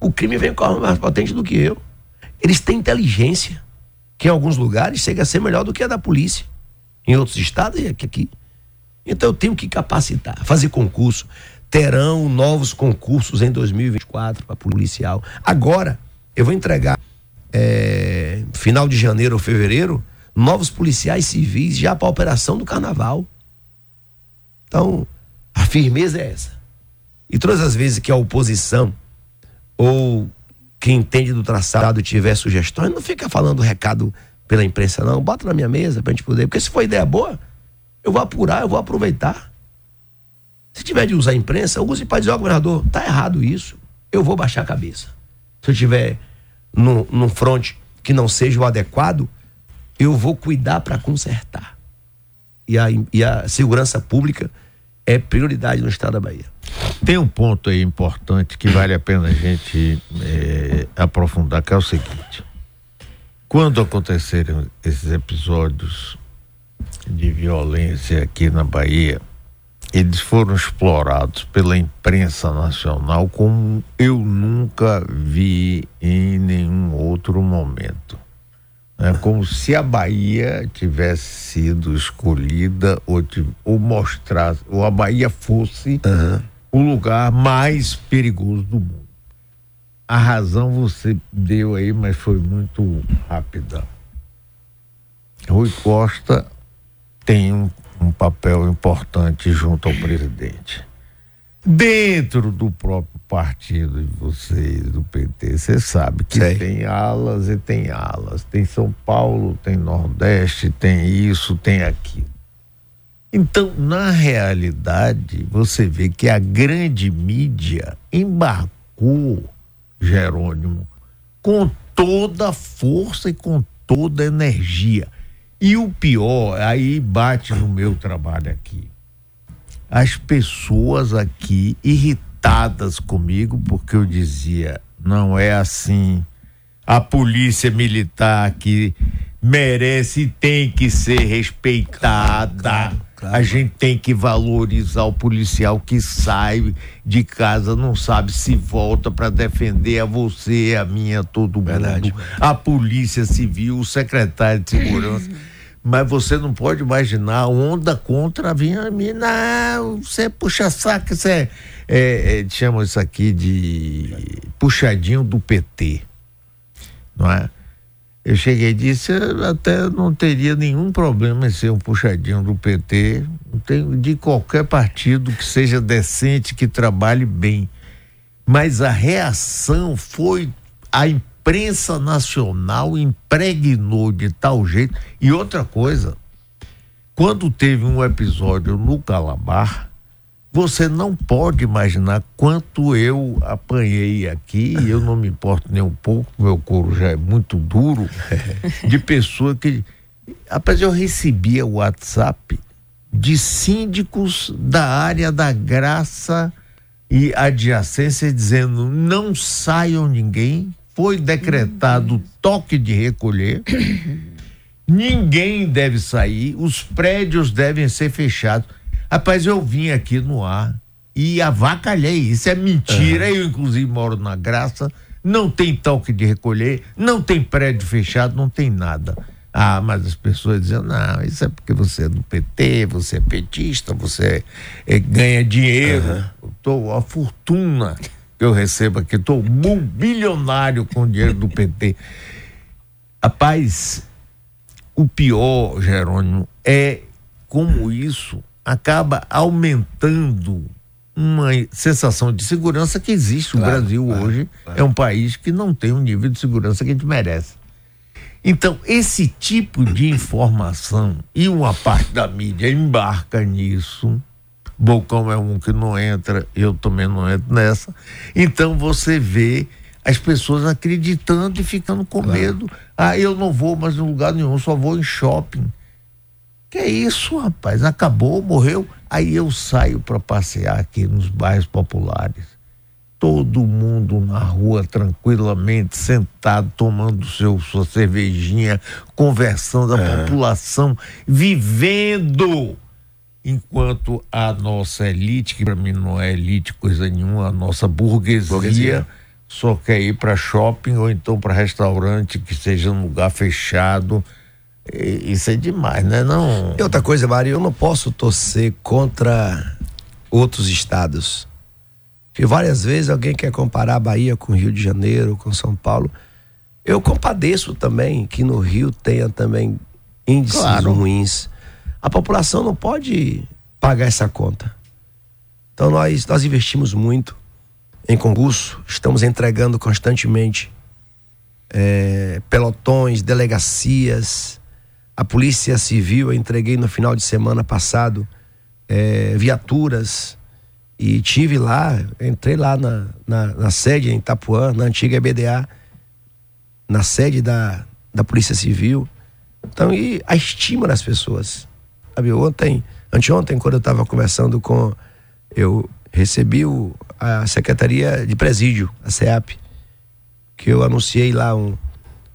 o crime vem com armas mais potentes do que eu. Eles têm inteligência, que em alguns lugares chega a ser melhor do que a da polícia. Em outros estados e aqui. Então eu tenho que capacitar, fazer concurso. Terão novos concursos em 2024 para policial. Agora, eu vou entregar é, final de janeiro ou fevereiro novos policiais civis já para a operação do carnaval. Então, a firmeza é essa. E todas as vezes que a oposição ou quem entende do traçado tiver sugestões, não fica falando recado pela imprensa, não. Bota na minha mesa pra gente poder. Porque se for ideia boa, eu vou apurar, eu vou aproveitar. Se tiver de usar a imprensa, use para dizer, oh, governador, tá errado isso. Eu vou baixar a cabeça. Se eu tiver num, num fronte que não seja o adequado, eu vou cuidar para consertar. E a, e a segurança pública é prioridade no estado da Bahia. Tem um ponto aí importante que vale a pena a gente é, aprofundar, que é o seguinte. Quando aconteceram esses episódios de violência aqui na Bahia, eles foram explorados pela imprensa nacional como eu nunca vi em nenhum outro momento. É como se a Bahia tivesse sido escolhida ou, ou mostrasse, ou a Bahia fosse uhum. o lugar mais perigoso do mundo. A razão você deu aí, mas foi muito rápida. Rui Costa tem um, um papel importante junto ao presidente. Dentro do próprio partido de vocês, do PT, você sabe que Sei. tem alas e tem alas. Tem São Paulo, tem Nordeste, tem isso, tem aquilo. Então, na realidade, você vê que a grande mídia embarcou Jerônimo com toda a força e com toda a energia. E o pior, aí bate no meu trabalho aqui. As pessoas aqui irritadas comigo porque eu dizia: não é assim. A polícia militar que merece e tem que ser respeitada. Claro, claro. A gente tem que valorizar o policial que sai de casa, não sabe se volta para defender a você, a minha, todo Verdade. mundo. A polícia civil, o secretário de segurança. mas você não pode imaginar onda contra a mim. Não, você puxa saco, você é, é, é, isso aqui de puxadinho do PT, não é? Eu cheguei e disse, até não teria nenhum problema em ser um puxadinho do PT, de qualquer partido que seja decente, que trabalhe bem. Mas a reação foi a imprensa nacional impregnou de tal jeito. E outra coisa, quando teve um episódio no Calabar, você não pode imaginar quanto eu apanhei aqui, e eu não me importo nem um pouco, meu couro já é muito duro, de pessoa que. Rapaz, eu recebia o WhatsApp de síndicos da área da graça e adjacência dizendo não saiam ninguém, foi decretado toque de recolher. Ninguém deve sair, os prédios devem ser fechados. Rapaz, eu vim aqui no ar e avacalhei. Isso é mentira. Uhum. Eu, inclusive, moro na Graça. Não tem toque de recolher, não tem prédio fechado, não tem nada. Ah, mas as pessoas dizem, não, isso é porque você é do PT, você é petista, você é, ganha dinheiro. Uhum. Tô, a fortuna que eu recebo aqui, estou bilionário com o dinheiro do PT. Rapaz, o pior, Jerônimo, é como isso acaba aumentando uma sensação de segurança que existe. Claro, o Brasil claro, hoje claro. é um país que não tem um nível de segurança que a gente merece. Então, esse tipo de informação e uma parte da mídia embarca nisso Bocão é um que não entra, eu também não entro nessa. Então você vê as pessoas acreditando e ficando com claro. medo. Ah, eu não vou mais em lugar nenhum, só vou em shopping. Que é isso, rapaz? Acabou, morreu. Aí eu saio para passear aqui nos bairros populares. Todo mundo na rua tranquilamente, sentado, tomando seu, sua cervejinha, conversando, a é. população vivendo enquanto a nossa elite, que para mim não é elite coisa nenhuma, a nossa burguesia, burguesia. só quer ir para shopping ou então para restaurante que seja um lugar fechado, Isso é demais, né? Não... E outra coisa, Mário, eu não posso torcer contra outros estados. Porque várias vezes alguém quer comparar a Bahia com o Rio de Janeiro, com São Paulo. Eu compadeço também que no Rio tenha também índices claro. ruins. A população não pode pagar essa conta. Então nós, nós investimos muito em concurso, estamos entregando constantemente é, pelotões, delegacias, a Polícia Civil, eu entreguei no final de semana passado é, viaturas e tive lá, entrei lá na, na, na, sede em Itapuã, na antiga EBDA, na sede da, da Polícia Civil. Então, e a estima das pessoas. Sabe, ontem, anteontem, quando eu estava conversando com. Eu recebi o, a Secretaria de Presídio, a SEAP, que eu anunciei lá um,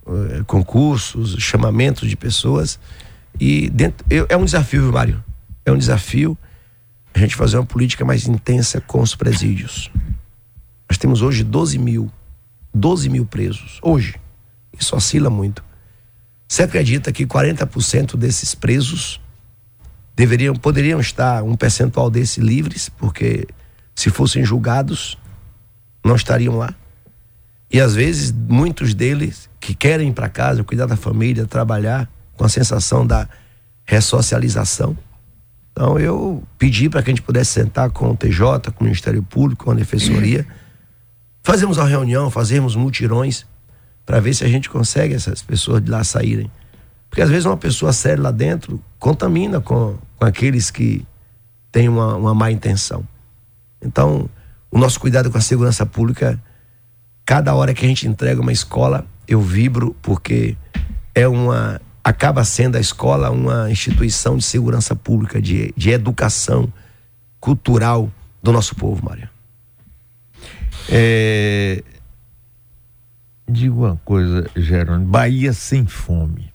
uh, concursos, chamamentos de pessoas. E dentro, eu, é um desafio, Mário. É um desafio a gente fazer uma política mais intensa com os presídios. Nós temos hoje 12 mil, 12 mil presos. Hoje. Isso oscila muito. Você acredita que 40% desses presos deveriam, poderiam estar um percentual desse livres, porque se fossem julgados, não estariam lá? E às vezes muitos deles que querem ir para casa, cuidar da família, trabalhar, com a sensação da ressocialização. Então eu pedi para que a gente pudesse sentar com o TJ, com o Ministério Público, com a Defensoria, fazemos uma reunião, fazemos mutirões para ver se a gente consegue essas pessoas de lá saírem. Porque às vezes uma pessoa séria lá dentro contamina com, com aqueles que têm uma, uma má intenção. Então, o nosso cuidado com a segurança pública, cada hora que a gente entrega uma escola, eu vibro porque é uma acaba sendo a escola uma instituição de segurança pública, de, de educação cultural do nosso povo, Mário. É, digo uma coisa, Gerônimo, Bahia sem fome.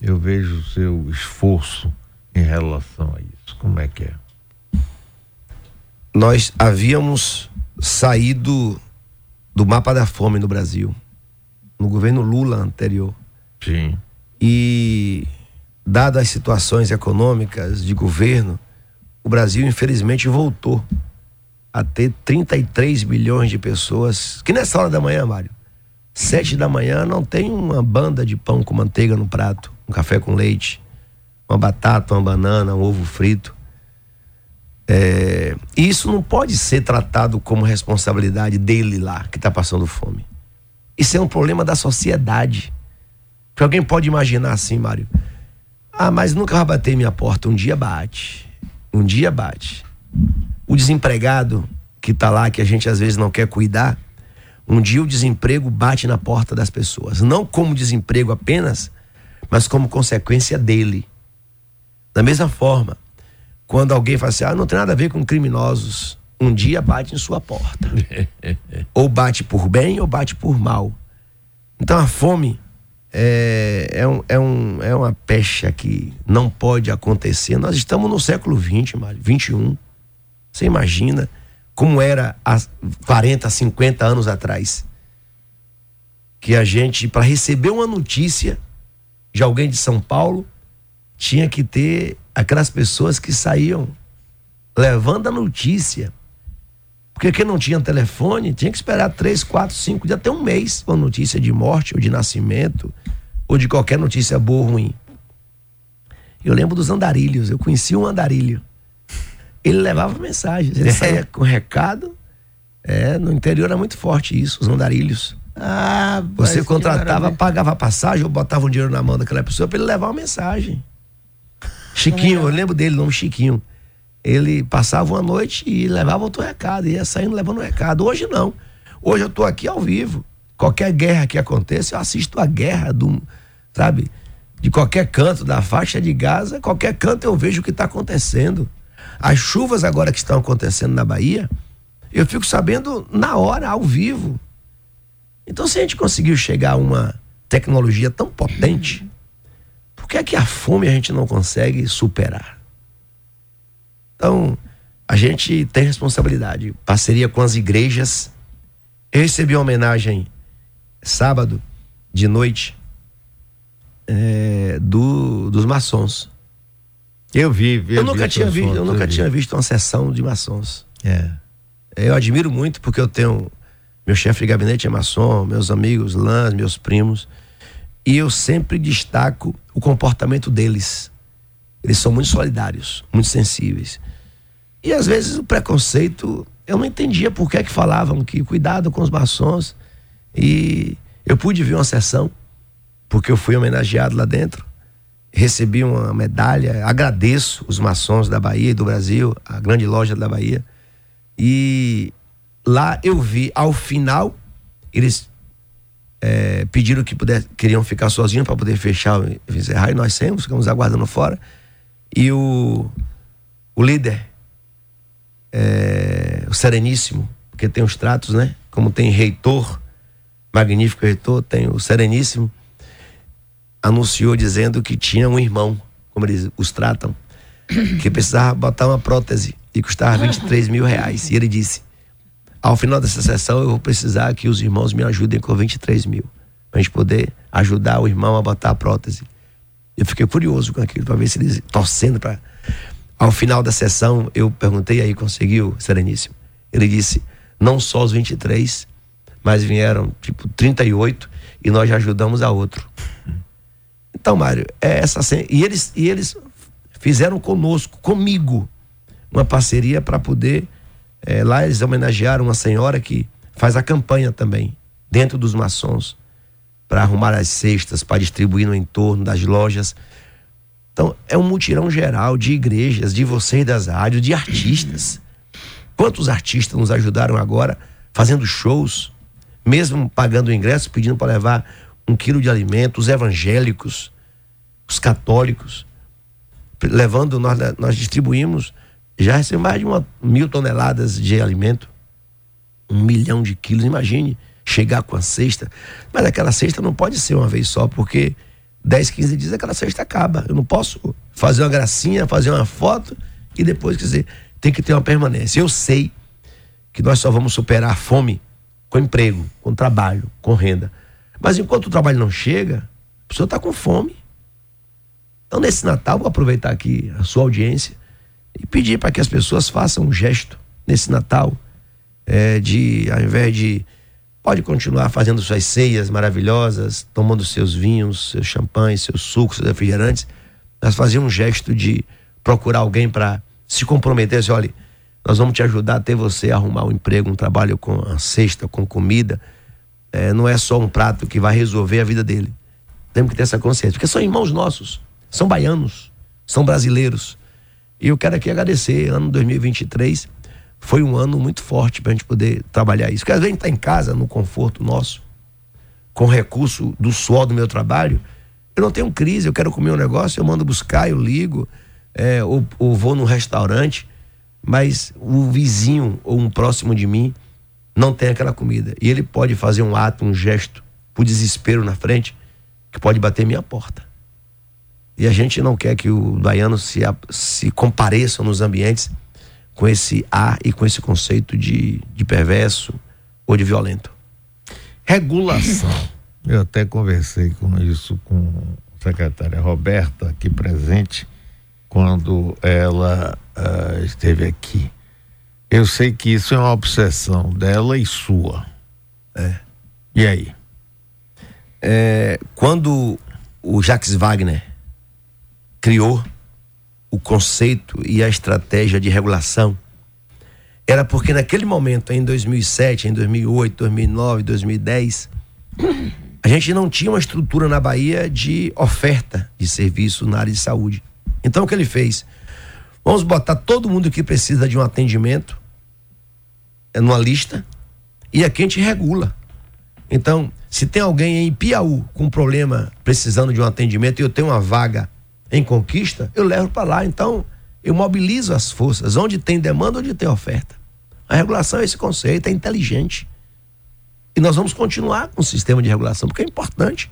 Eu vejo o seu esforço em relação a isso. Como é que é? Nós havíamos saído do mapa da fome no Brasil, no governo Lula anterior. Sim. E, dadas as situações econômicas de governo, o Brasil, infelizmente, voltou a ter 33 milhões de pessoas. Que nessa hora da manhã, Mário, sete da manhã, não tem uma banda de pão com manteiga no prato, um café com leite, uma batata, uma banana, um ovo frito. É, isso não pode ser tratado como responsabilidade dele lá, que está passando fome. Isso é um problema da sociedade. Porque alguém pode imaginar assim, Mário. Ah, mas nunca vai bater minha porta. Um dia bate. Um dia bate. O desempregado que está lá, que a gente às vezes não quer cuidar, um dia o desemprego bate na porta das pessoas. Não como desemprego apenas, mas como consequência dele. Da mesma forma, quando alguém fala assim, ah, não tem nada a ver com criminosos, um dia bate em sua porta. ou bate por bem ou bate por mal. Então a fome é, é, um, é, um, é uma pecha que não pode acontecer. Nós estamos no século XX, Mário, 21. Você imagina como era há 40, 50 anos atrás. Que a gente, para receber uma notícia de alguém de São Paulo, tinha que ter aquelas pessoas que saíam levando a notícia. Porque quem não tinha telefone tinha que esperar três, quatro, cinco dias, até um mês, uma notícia de morte ou de nascimento, ou de qualquer notícia boa ou ruim. Eu lembro dos andarilhos, eu conheci um andarilho. Ele levava mensagens, ele é. saía com recado. É, no interior era muito forte isso, os andarilhos. Ah, Você contratava, pagava a passagem ou botava um dinheiro na mão daquela pessoa para ele levar uma mensagem. Chiquinho, eu lembro dele, nome Chiquinho ele passava uma noite e levava outro recado, ia saindo levando um recado. Hoje não. Hoje eu estou aqui ao vivo. Qualquer guerra que aconteça, eu assisto a guerra do, sabe, de qualquer canto da faixa de Gaza, qualquer canto eu vejo o que está acontecendo. As chuvas agora que estão acontecendo na Bahia, eu fico sabendo na hora, ao vivo. Então, se a gente conseguiu chegar a uma tecnologia tão potente, por que é que a fome a gente não consegue superar? Então, a gente tem responsabilidade, parceria com as igrejas. Eu recebi uma homenagem sábado de noite é, do, dos maçons. Eu vi, vi Eu nunca, vi tinha, suas vi, eu nunca vi. tinha visto uma sessão de maçons. É. Eu admiro muito porque eu tenho. Meu chefe de gabinete é maçom, meus amigos, lãs, meus primos. E eu sempre destaco o comportamento deles. Eles são muito solidários, muito sensíveis. E às vezes o preconceito, eu não entendia por que, é que falavam que cuidado com os maçons. E eu pude ver uma sessão, porque eu fui homenageado lá dentro. Recebi uma medalha, agradeço os maçons da Bahia e do Brasil, a grande loja da Bahia. E lá eu vi, ao final, eles é, pediram que puder, queriam ficar sozinhos para poder fechar e encerrar, e nós sempre ficamos aguardando fora. E o, o líder, é, o Sereníssimo, porque tem os tratos, né? Como tem reitor, magnífico reitor, tem o Sereníssimo, anunciou dizendo que tinha um irmão, como eles os tratam, que precisava botar uma prótese e custava 23 mil reais. E ele disse: ao final dessa sessão eu vou precisar que os irmãos me ajudem com 23 mil, para a gente poder ajudar o irmão a botar a prótese. Eu fiquei curioso com aquilo, para ver se eles torcendo para. Ao final da sessão, eu perguntei aí, conseguiu, Sereníssimo? Ele disse: não só os 23, mas vieram tipo 38 e nós já ajudamos a outro. Então, Mário, é essa. E eles, e eles fizeram conosco, comigo, uma parceria para poder. Eh, lá eles homenagearam uma senhora que faz a campanha também, dentro dos maçons, para arrumar as cestas, para distribuir no entorno das lojas. Então, é um mutirão geral de igrejas, de vocês das rádios, de artistas. Quantos artistas nos ajudaram agora fazendo shows, mesmo pagando ingresso, pedindo para levar um quilo de alimento, os evangélicos, os católicos, levando, nós, nós distribuímos, já recebemos mais de uma, mil toneladas de alimento, um milhão de quilos, imagine chegar com a cesta, mas aquela cesta não pode ser uma vez só, porque 10, 15 dias aquela cesta acaba, eu não posso fazer uma gracinha, fazer uma foto e depois, quer dizer, tem que ter uma permanência, eu sei que nós só vamos superar a fome com emprego, com trabalho, com renda, mas enquanto o trabalho não chega, a pessoa está com fome, então, nesse Natal, vou aproveitar aqui a sua audiência e pedir para que as pessoas façam um gesto nesse Natal, é, de, ao invés de. Pode continuar fazendo suas ceias maravilhosas, tomando seus vinhos, seus champanhes, seus sucos, seus refrigerantes, mas fazer um gesto de procurar alguém para se comprometer, assim, olha, nós vamos te ajudar até você arrumar um emprego, um trabalho com a cesta, com comida. É, não é só um prato que vai resolver a vida dele. Temos que ter essa consciência, porque são irmãos nossos, são baianos, são brasileiros. E eu quero aqui agradecer, ano 2023 foi um ano muito forte para a gente poder trabalhar isso. Porque às vezes a gente está em casa, no conforto nosso, com recurso do suor do meu trabalho, eu não tenho crise, eu quero comer um negócio, eu mando buscar, eu ligo, é, ou, ou vou num restaurante, mas o vizinho ou um próximo de mim não tem aquela comida. E ele pode fazer um ato, um gesto, por desespero na frente, que pode bater minha porta. E a gente não quer que o baiano se, se compareçam nos ambientes com esse ar e com esse conceito de, de perverso ou de violento. Regulação. Eu até conversei com isso com a secretária Roberta, aqui presente, quando ela uh, esteve aqui. Eu sei que isso é uma obsessão dela e sua. É. E aí? É, quando o Jacques Wagner criou o conceito e a estratégia de regulação, era porque naquele momento, em 2007, em 2008, 2009, 2010, a gente não tinha uma estrutura na Bahia de oferta de serviço na área de saúde. Então o que ele fez? Vamos botar todo mundo que precisa de um atendimento numa lista e aqui a gente regula. Então, se tem alguém em Piauí com problema precisando de um atendimento e eu tenho uma vaga em conquista, eu levo para lá. Então, eu mobilizo as forças. Onde tem demanda, onde tem oferta. A regulação é esse conceito, é inteligente. E nós vamos continuar com o sistema de regulação, porque é importante.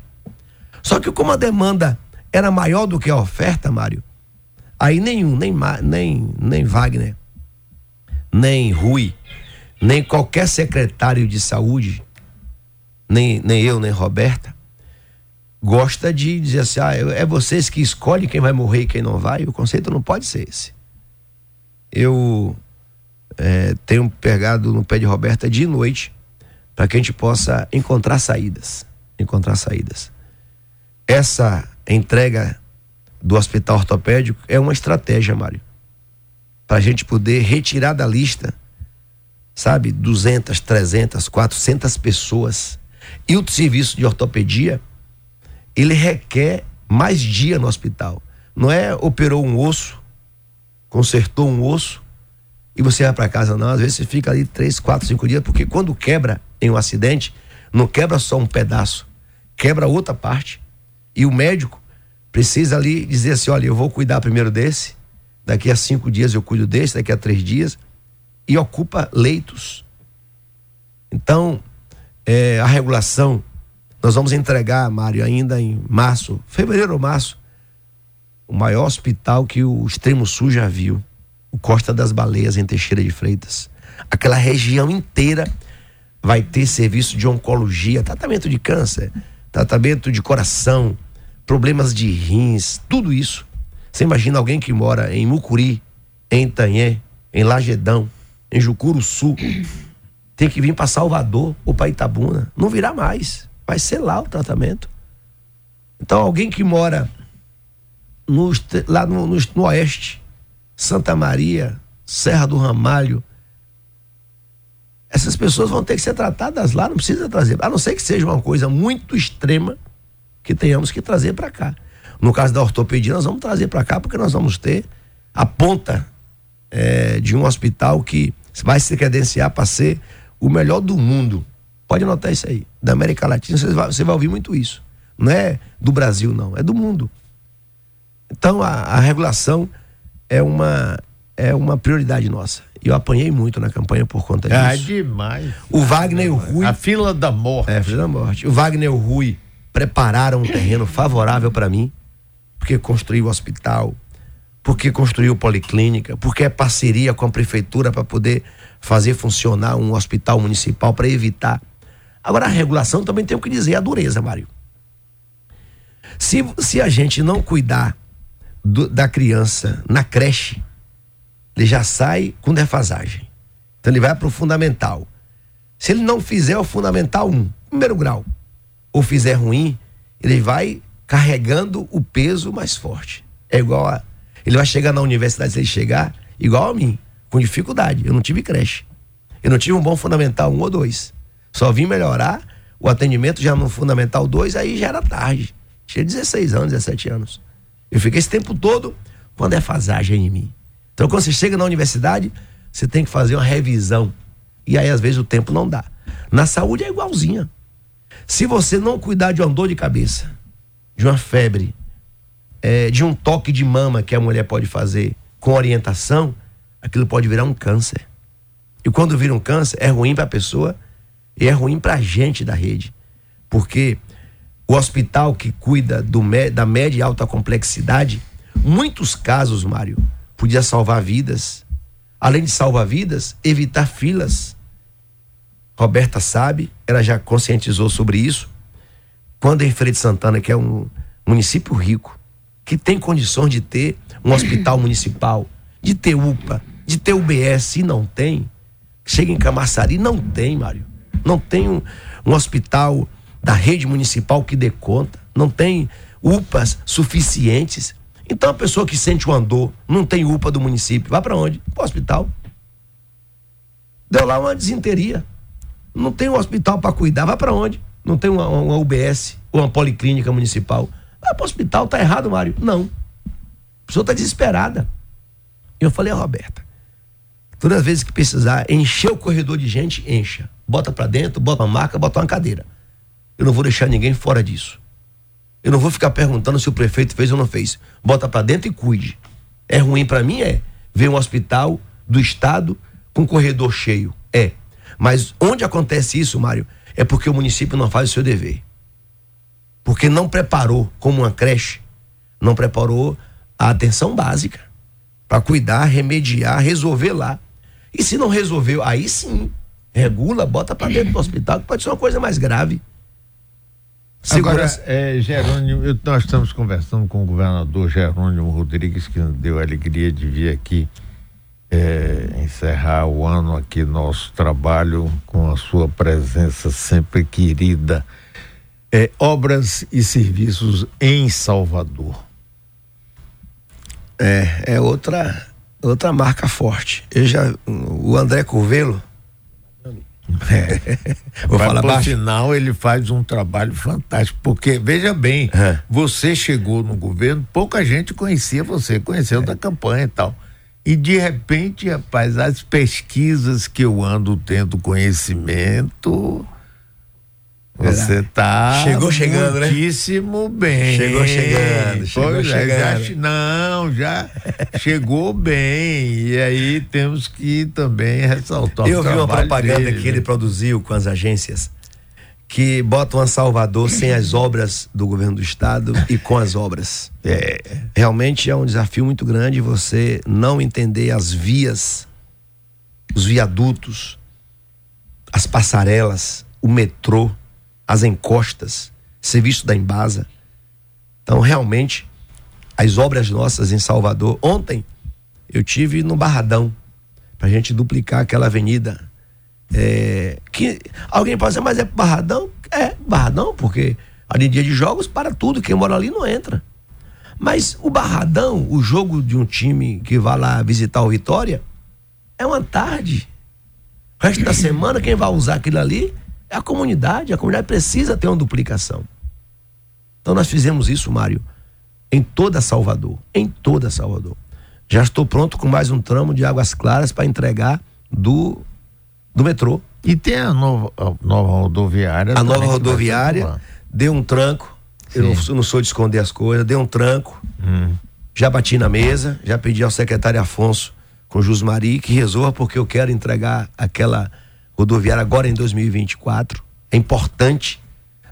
Só que como a demanda era maior do que a oferta, Mário, aí nenhum, nem, nem, nem Wagner, nem Rui, nem qualquer secretário de saúde, nem, nem eu, nem Roberta, gosta de dizer assim: ah, é vocês que escolhem quem vai morrer e quem não vai. O conceito não pode ser esse. Eu é, tenho pegado no pé de Roberta de noite para que a gente possa encontrar saídas. Encontrar saídas. Essa entrega do hospital ortopédico é uma estratégia, Mário, para a gente poder retirar da lista, sabe, 200, 300, 400 pessoas. E o serviço de ortopedia, ele requer mais dia no hospital. Não é operou um osso, consertou um osso e você vai para casa, não. Às vezes você fica ali três, quatro, cinco dias, porque quando quebra em um acidente, não quebra só um pedaço, quebra outra parte. E o médico precisa ali dizer assim: olha, eu vou cuidar primeiro desse, daqui a cinco dias eu cuido desse, daqui a três dias, e ocupa leitos. Então, é, a regulação, nós vamos entregar, Mário, ainda em março, fevereiro ou março, o maior hospital que o Extremo Sul já viu, o Costa das Baleias, em Teixeira de Freitas. Aquela região inteira vai ter serviço de oncologia, tratamento de câncer, tratamento de coração, problemas de rins, tudo isso. Você imagina alguém que mora em Mucuri, em Itanhé, em Lagedão, em Jucuru Sul, tem que vir para Salvador ou para Itabuna. Não virá mais. Vai ser lá o tratamento. Então, alguém que mora no, lá no, no, no oeste, Santa Maria, Serra do Ramalho, essas pessoas vão ter que ser tratadas lá, não precisa trazer, a não ser que seja uma coisa muito extrema que tenhamos que trazer para cá. No caso da ortopedia, nós vamos trazer para cá porque nós vamos ter a ponta é, de um hospital que vai se credenciar para ser o melhor do mundo. Pode anotar isso aí. Da América Latina, você vai, você vai ouvir muito isso. Não é do Brasil, não, é do mundo. Então a, a regulação é uma, é uma prioridade nossa. E eu apanhei muito na campanha por conta disso. Ah, demais. O Wagner e o Rui. A fila da morte. É, a fila da morte. O Wagner e o Rui prepararam um terreno favorável para mim, porque construiu o hospital, porque construiu policlínica, porque é parceria com a prefeitura para poder fazer funcionar um hospital municipal para evitar. Agora, a regulação também tem o que dizer, a dureza, Mário. Se, se a gente não cuidar do, da criança na creche, ele já sai com defasagem. Então ele vai para o fundamental. Se ele não fizer o fundamental 1, primeiro grau, ou fizer ruim, ele vai carregando o peso mais forte. É igual a. Ele vai chegar na universidade, se ele chegar, igual a mim, com dificuldade. Eu não tive creche. Eu não tive um bom fundamental 1 ou 2. Só vim melhorar o atendimento já no fundamental 2, aí já era tarde. Tinha 16 anos, 17 anos. Eu fiquei esse tempo todo com a defasagem em mim. Então, quando você chega na universidade, você tem que fazer uma revisão. E aí, às vezes, o tempo não dá. Na saúde é igualzinha. Se você não cuidar de uma dor de cabeça, de uma febre, é, de um toque de mama que a mulher pode fazer com orientação, aquilo pode virar um câncer. E quando vira um câncer, é ruim para a pessoa e é ruim para a gente da rede. Porque o hospital que cuida do, da média e alta complexidade, muitos casos, Mário, podia salvar vidas. Além de salvar vidas, evitar filas. Roberta sabe, ela já conscientizou sobre isso. Quando em Feira de Santana, que é um município rico, que tem condições de ter um hospital municipal, de ter UPA, de ter UBS, e não tem. Chega em Camaçari, não tem, Mário. Não tem um, um hospital da rede municipal que dê conta, não tem UPAs suficientes. Então a pessoa que sente o andor, não tem UPA do município, vai para onde? Para o hospital. Deu lá uma desinteria. Não tem um hospital para cuidar, vai para onde? Não tem uma, uma UBS ou uma policlínica municipal. Vai para o hospital, tá errado, Mário? Não. A pessoa tá desesperada. Eu falei a Roberta, todas as vezes que precisar encher o corredor de gente, encha. Bota para dentro, bota uma maca, bota uma cadeira. Eu não vou deixar ninguém fora disso. Eu não vou ficar perguntando se o prefeito fez ou não fez. Bota para dentro e cuide. É ruim para mim? É. Ver um hospital do estado com corredor cheio. É. Mas onde acontece isso, Mário, é porque o município não faz o seu dever. Porque não preparou, como uma creche, não preparou a atenção básica para cuidar, remediar, resolver lá. E se não resolveu, aí sim, regula, bota para dentro do hospital, que pode ser uma coisa mais grave. Segurança. Agora, é, Jerônimo, eu, nós estamos conversando com o governador Jerônimo Rodrigues, que nos deu a alegria de vir aqui é, encerrar o ano aqui, nosso trabalho, com a sua presença sempre querida. É, obras e serviços em Salvador. É, é outra outra marca forte. Eu já, o André Curvelo. É. Vou Mas, falar baixo. final ele faz um trabalho fantástico, porque veja bem, é. você chegou no governo, pouca gente conhecia você, conheceu é. da campanha e tal. E de repente, rapaz, as pesquisas que eu ando tendo conhecimento, você tá chegou chegando, né? muitíssimo bem. Chegou chegando, chegou pois chegando. É, já, não, já chegou bem. E aí temos que também ressaltar. Eu vi uma propaganda dele, que ele produziu com as agências que botam a Salvador sem as obras do governo do estado e com as obras. É, realmente é um desafio muito grande você não entender as vias, os viadutos, as passarelas, o metrô as encostas, serviço da Embasa. Então, realmente, as obras nossas em Salvador. Ontem, eu tive no Barradão, para a gente duplicar aquela avenida. É, que alguém pode dizer, mas é Barradão? É, Barradão, porque ali dia de jogos, para tudo, quem mora ali não entra. Mas o Barradão, o jogo de um time que vai lá visitar o Vitória, é uma tarde. O resto da semana, quem vai usar aquilo ali é a comunidade, a comunidade precisa ter uma duplicação. Então nós fizemos isso, Mário, em toda Salvador, em toda Salvador. Já estou pronto com mais um tramo de Águas Claras para entregar do do metrô. E tem a nova, a nova rodoviária. A nova rodoviária deu um tranco. Eu não, não, sou de esconder as coisas, deu um tranco. Hum. Já bati na mesa, já pedi ao secretário Afonso com Jusmari que resolva porque eu quero entregar aquela rodoviária agora em 2024. É importante.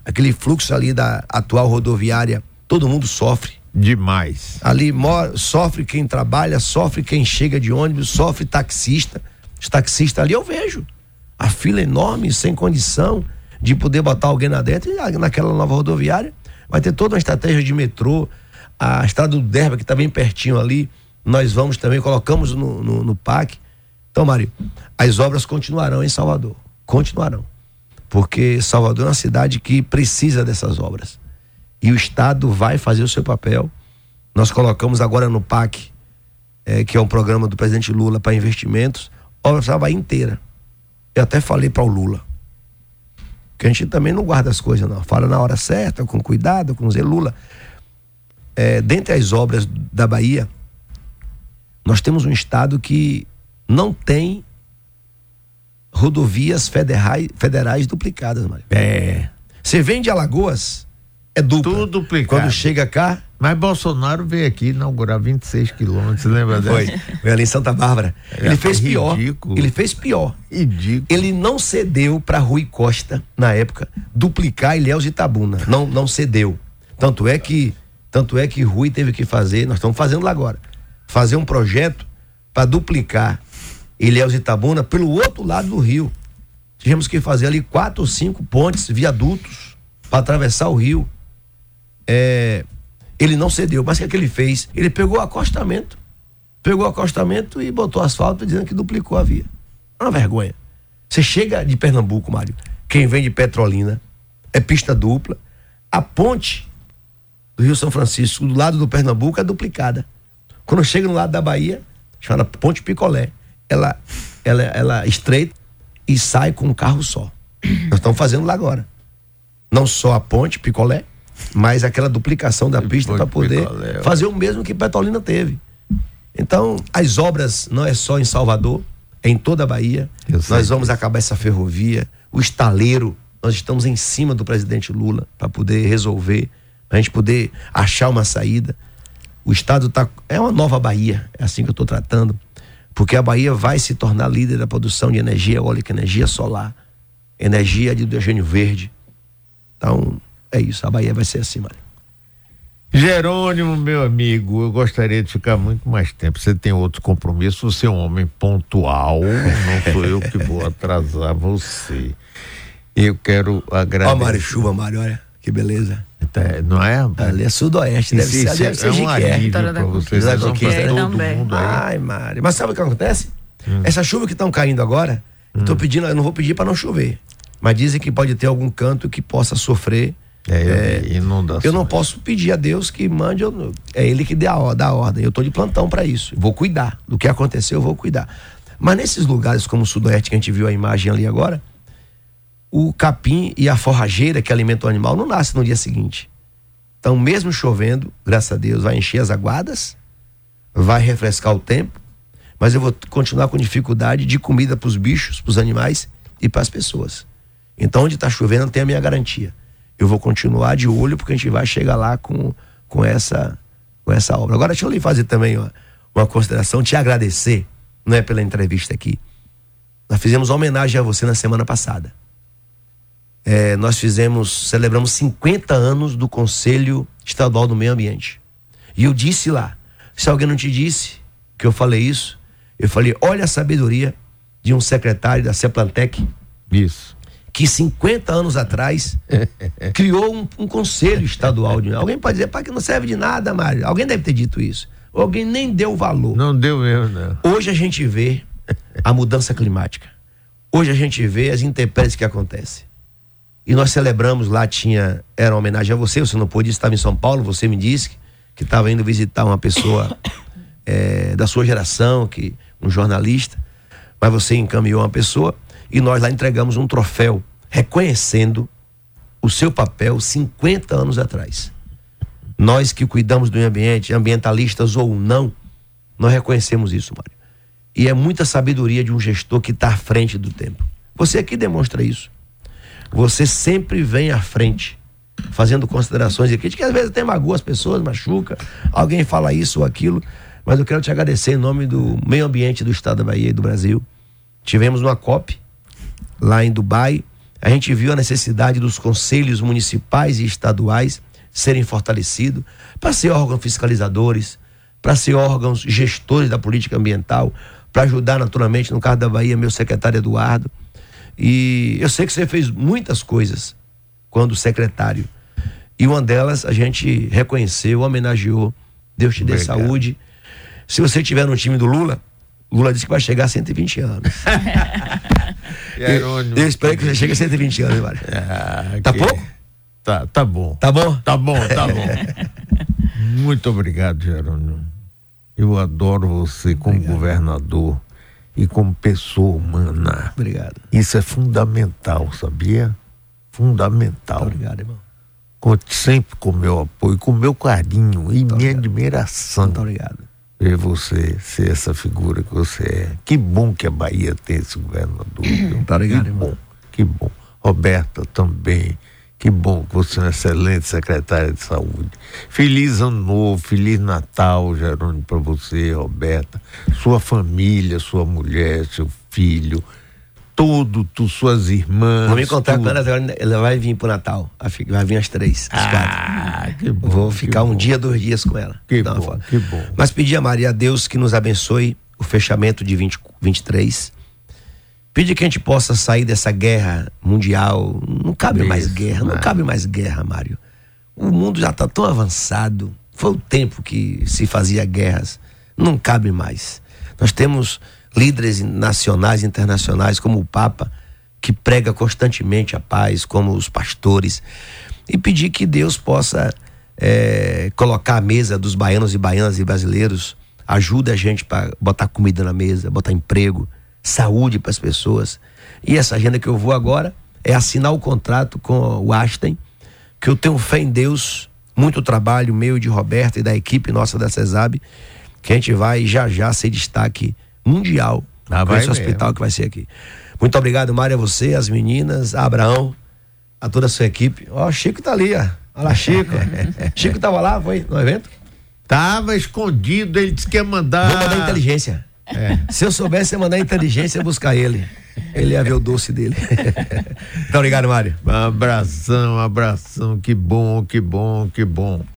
Aquele fluxo ali da atual rodoviária, todo mundo sofre. Demais. Ali mora, sofre quem trabalha, sofre quem chega de ônibus, sofre taxista. Os taxistas ali eu vejo. A fila enorme, sem condição de poder botar alguém na dentro. E naquela nova rodoviária vai ter toda uma estratégia de metrô. A estrada do Derba, que está bem pertinho ali, nós vamos também, colocamos no, no, no PAC. Então, Mário, as obras continuarão em Salvador. Continuarão. Porque Salvador é uma cidade que precisa dessas obras. E o Estado vai fazer o seu papel. Nós colocamos agora no PAC, é, que é um programa do presidente Lula para investimentos, obras para Bahia inteira. Eu até falei para o Lula. Que a gente também não guarda as coisas, não. Fala na hora certa, com cuidado, com o Lula. É, dentre as obras da Bahia, nós temos um estado que não tem rodovias federais, federais duplicadas, Mário. É. Você vem de Alagoas, é dupla. Tudo duplicado. Quando chega cá. Mas Bolsonaro veio aqui inaugurar 26 quilômetros, lembra dessa? Foi. Foi ali em Santa Bárbara. É, ele fez pior. Ridículo. Ele fez pior. Ridículo. Ele não cedeu para Rui Costa, na época, duplicar Ilhéus e Itabuna. Não, não cedeu. Tanto é que tanto é que Rui teve que fazer, nós estamos fazendo lá agora, fazer um projeto para duplicar Ilhéus e Itabuna pelo outro lado do rio. Tivemos que fazer ali quatro ou cinco pontes, viadutos, para atravessar o rio. É, ele não cedeu, mas o que, é que ele fez? Ele pegou o acostamento, pegou o acostamento e botou asfalto dizendo que duplicou a via. É uma vergonha. Você chega de Pernambuco, Mário, quem vem de Petrolina, é pista dupla. A ponte do Rio São Francisco, do lado do Pernambuco, é duplicada. Quando chega no lado da Bahia, chama Ponte Picolé ela, ela, ela estreita e sai com um carro só. Nós estamos fazendo lá agora. Não só a ponte, picolé, mas aquela duplicação da pista para poder picolé, fazer o mesmo que Petrolina teve. Então, as obras não é só em Salvador, é em toda a Bahia. Nós vamos acabar essa ferrovia, o estaleiro, nós estamos em cima do presidente Lula para poder resolver, para a gente poder achar uma saída. O estado tá é uma nova Bahia, é assim que eu estou tratando porque a Bahia vai se tornar líder da produção de energia eólica, energia solar, energia de hidrogênio verde. Então, é isso, a Bahia vai ser assim, Mário. Jerônimo, meu amigo, eu gostaria de ficar muito mais tempo. Você tem outro compromisso, você é um homem pontual, não sou eu que vou atrasar você. Eu quero agradecer. Ó, Mário Chuva, Mário, olha. Que beleza. Tá, não é? Ali é sudoeste, deve Isso, ser, deve é ser um Jiqué. alívio para vocês. Vocês vão pra todo também. mundo aí. Ai, Mari. Mas sabe o que acontece? Essa chuva que estão caindo agora, eu tô pedindo, eu não vou pedir para não chover. Mas dizem que pode ter algum canto que possa sofrer. É, eu É, inundação. Eu não posso pedir a Deus que mande, eu- é Ele que dê a, dá a ordem. Eu estou de plantão para isso. Vou cuidar. Do que aconteceu, eu vou cuidar. Mas nesses lugares como o Sudoeste, que a gente viu a imagem ali agora, o capim e a forrageira que alimenta o animal não nasce no dia seguinte. Então, mesmo chovendo, graças a Deus, vai encher as aguadas, vai refrescar o tempo, mas eu vou continuar com dificuldade de comida para os bichos, para os animais e para as pessoas. Então, onde está chovendo, tem a minha garantia. Eu vou continuar de olho porque a gente vai chegar lá com, com, essa, com essa obra. Agora, deixa eu lhe fazer também uma, uma consideração, te agradecer, não é pela entrevista aqui. Nós fizemos homenagem a você na semana passada. É, nós fizemos, celebramos 50 anos do Conselho Estadual do Meio Ambiente. E eu disse lá, se alguém não te disse que eu falei isso, eu falei, olha a sabedoria de um secretário da Ceplantec Isso. que 50 anos atrás criou um, um conselho estadual de alguém pode dizer para que não serve de nada Mário alguém deve ter dito isso alguém nem deu valor Não deu mesmo, não. hoje a gente vê a mudança climática hoje a gente vê as intempéries que acontecem e nós celebramos lá tinha era uma homenagem a você você não pôde estava em São Paulo você me disse que- estava indo visitar uma pessoa eh, da sua geração que um jornalista mas você encaminhou uma pessoa e nós lá entregamos um troféu reconhecendo o seu papel 50 anos atrás. Nós que cuidamos do meio ambiente, ambientalistas ou não, nós reconhecemos isso, Mário. E é muita sabedoria de um gestor que está à frente do tempo. Você aqui demonstra isso. Você sempre vem à frente, fazendo considerações e críticas, às vezes até magoa as pessoas, machuca, alguém fala isso ou aquilo, mas eu quero te agradecer em nome do meio ambiente do estado da Bahia e do Brasil. Tivemos uma COP lá em Dubai, a gente viu a necessidade dos conselhos municipais e estaduais serem fortalecidos para ser órgãos fiscalizadores, para ser órgãos gestores da política ambiental, para ajudar naturalmente, no caso da Bahia, meu secretário Eduardo. E eu sei que você fez muitas coisas quando secretário. E uma delas a gente reconheceu, homenageou. Deus te dê Obrigado. saúde. Se você tiver no time do Lula, Lula disse que vai chegar a 120 anos. Jerônimo. Eu espero que você chegue a 120 anos, Mário. Ah, Tá pouco? Tá, tá bom. Tá bom? Tá bom, tá bom. Muito obrigado, Jerônimo. Eu adoro você como governador e como pessoa humana. Obrigado. Isso é fundamental, sabia? Fundamental. Obrigado, irmão. Conte sempre com o meu apoio, com o meu carinho e minha admiração. Muito obrigado. Ver você ser essa figura que você é. Que bom que a Bahia tem esse governador. Muito obrigado, que irmão. bom, que bom. Roberta também. Que bom que você é uma excelente secretária de saúde. Feliz ano novo, feliz Natal, Jerônimo, para você, Roberta, sua família, sua mulher, seu filho, todo, tu, suas irmãs. Vou me encontrar tudo. com elas agora. Ela vai vir pro Natal. Ela Vai vir às três, às quatro. Ah, que bom. Vou ficar um dia, dois dias com ela. Que uma bom, que bom. Mas pedir a Maria a Deus que nos abençoe o fechamento de 20, 23. Pedir que a gente possa sair dessa guerra mundial. Não cabe mais guerra, não né? cabe mais guerra, Mário. O mundo já está tão avançado. Foi o tempo que se fazia guerras. Não cabe mais. Nós temos líderes nacionais e internacionais, como o Papa, que prega constantemente a paz, como os pastores. E pedir que Deus possa eh, colocar a mesa dos baianos e baianas e brasileiros, ajude a gente para botar comida na mesa, botar emprego, saúde para as pessoas. E essa agenda que eu vou agora é assinar o contrato com o Einstein, que eu tenho fé em Deus, muito trabalho meu de Roberto e da equipe nossa da CESAB, que a gente vai já já ser destaque mundial Ah, com esse mesmo. hospital que vai ser aqui. Muito obrigado, Mário, a você, as meninas, a Abraão, a toda a sua equipe. Ó, o Chico tá ali, ó. Olha lá, Chico. Chico tava lá, foi no evento? Tava escondido, ele disse que ia mandar. Vou mandar inteligência. Se eu soubesse, ia mandar inteligência buscar ele. Ele ia ver o doce dele. Muito obrigado, Mário. Um abração, um abração, que bom, que bom, que bom.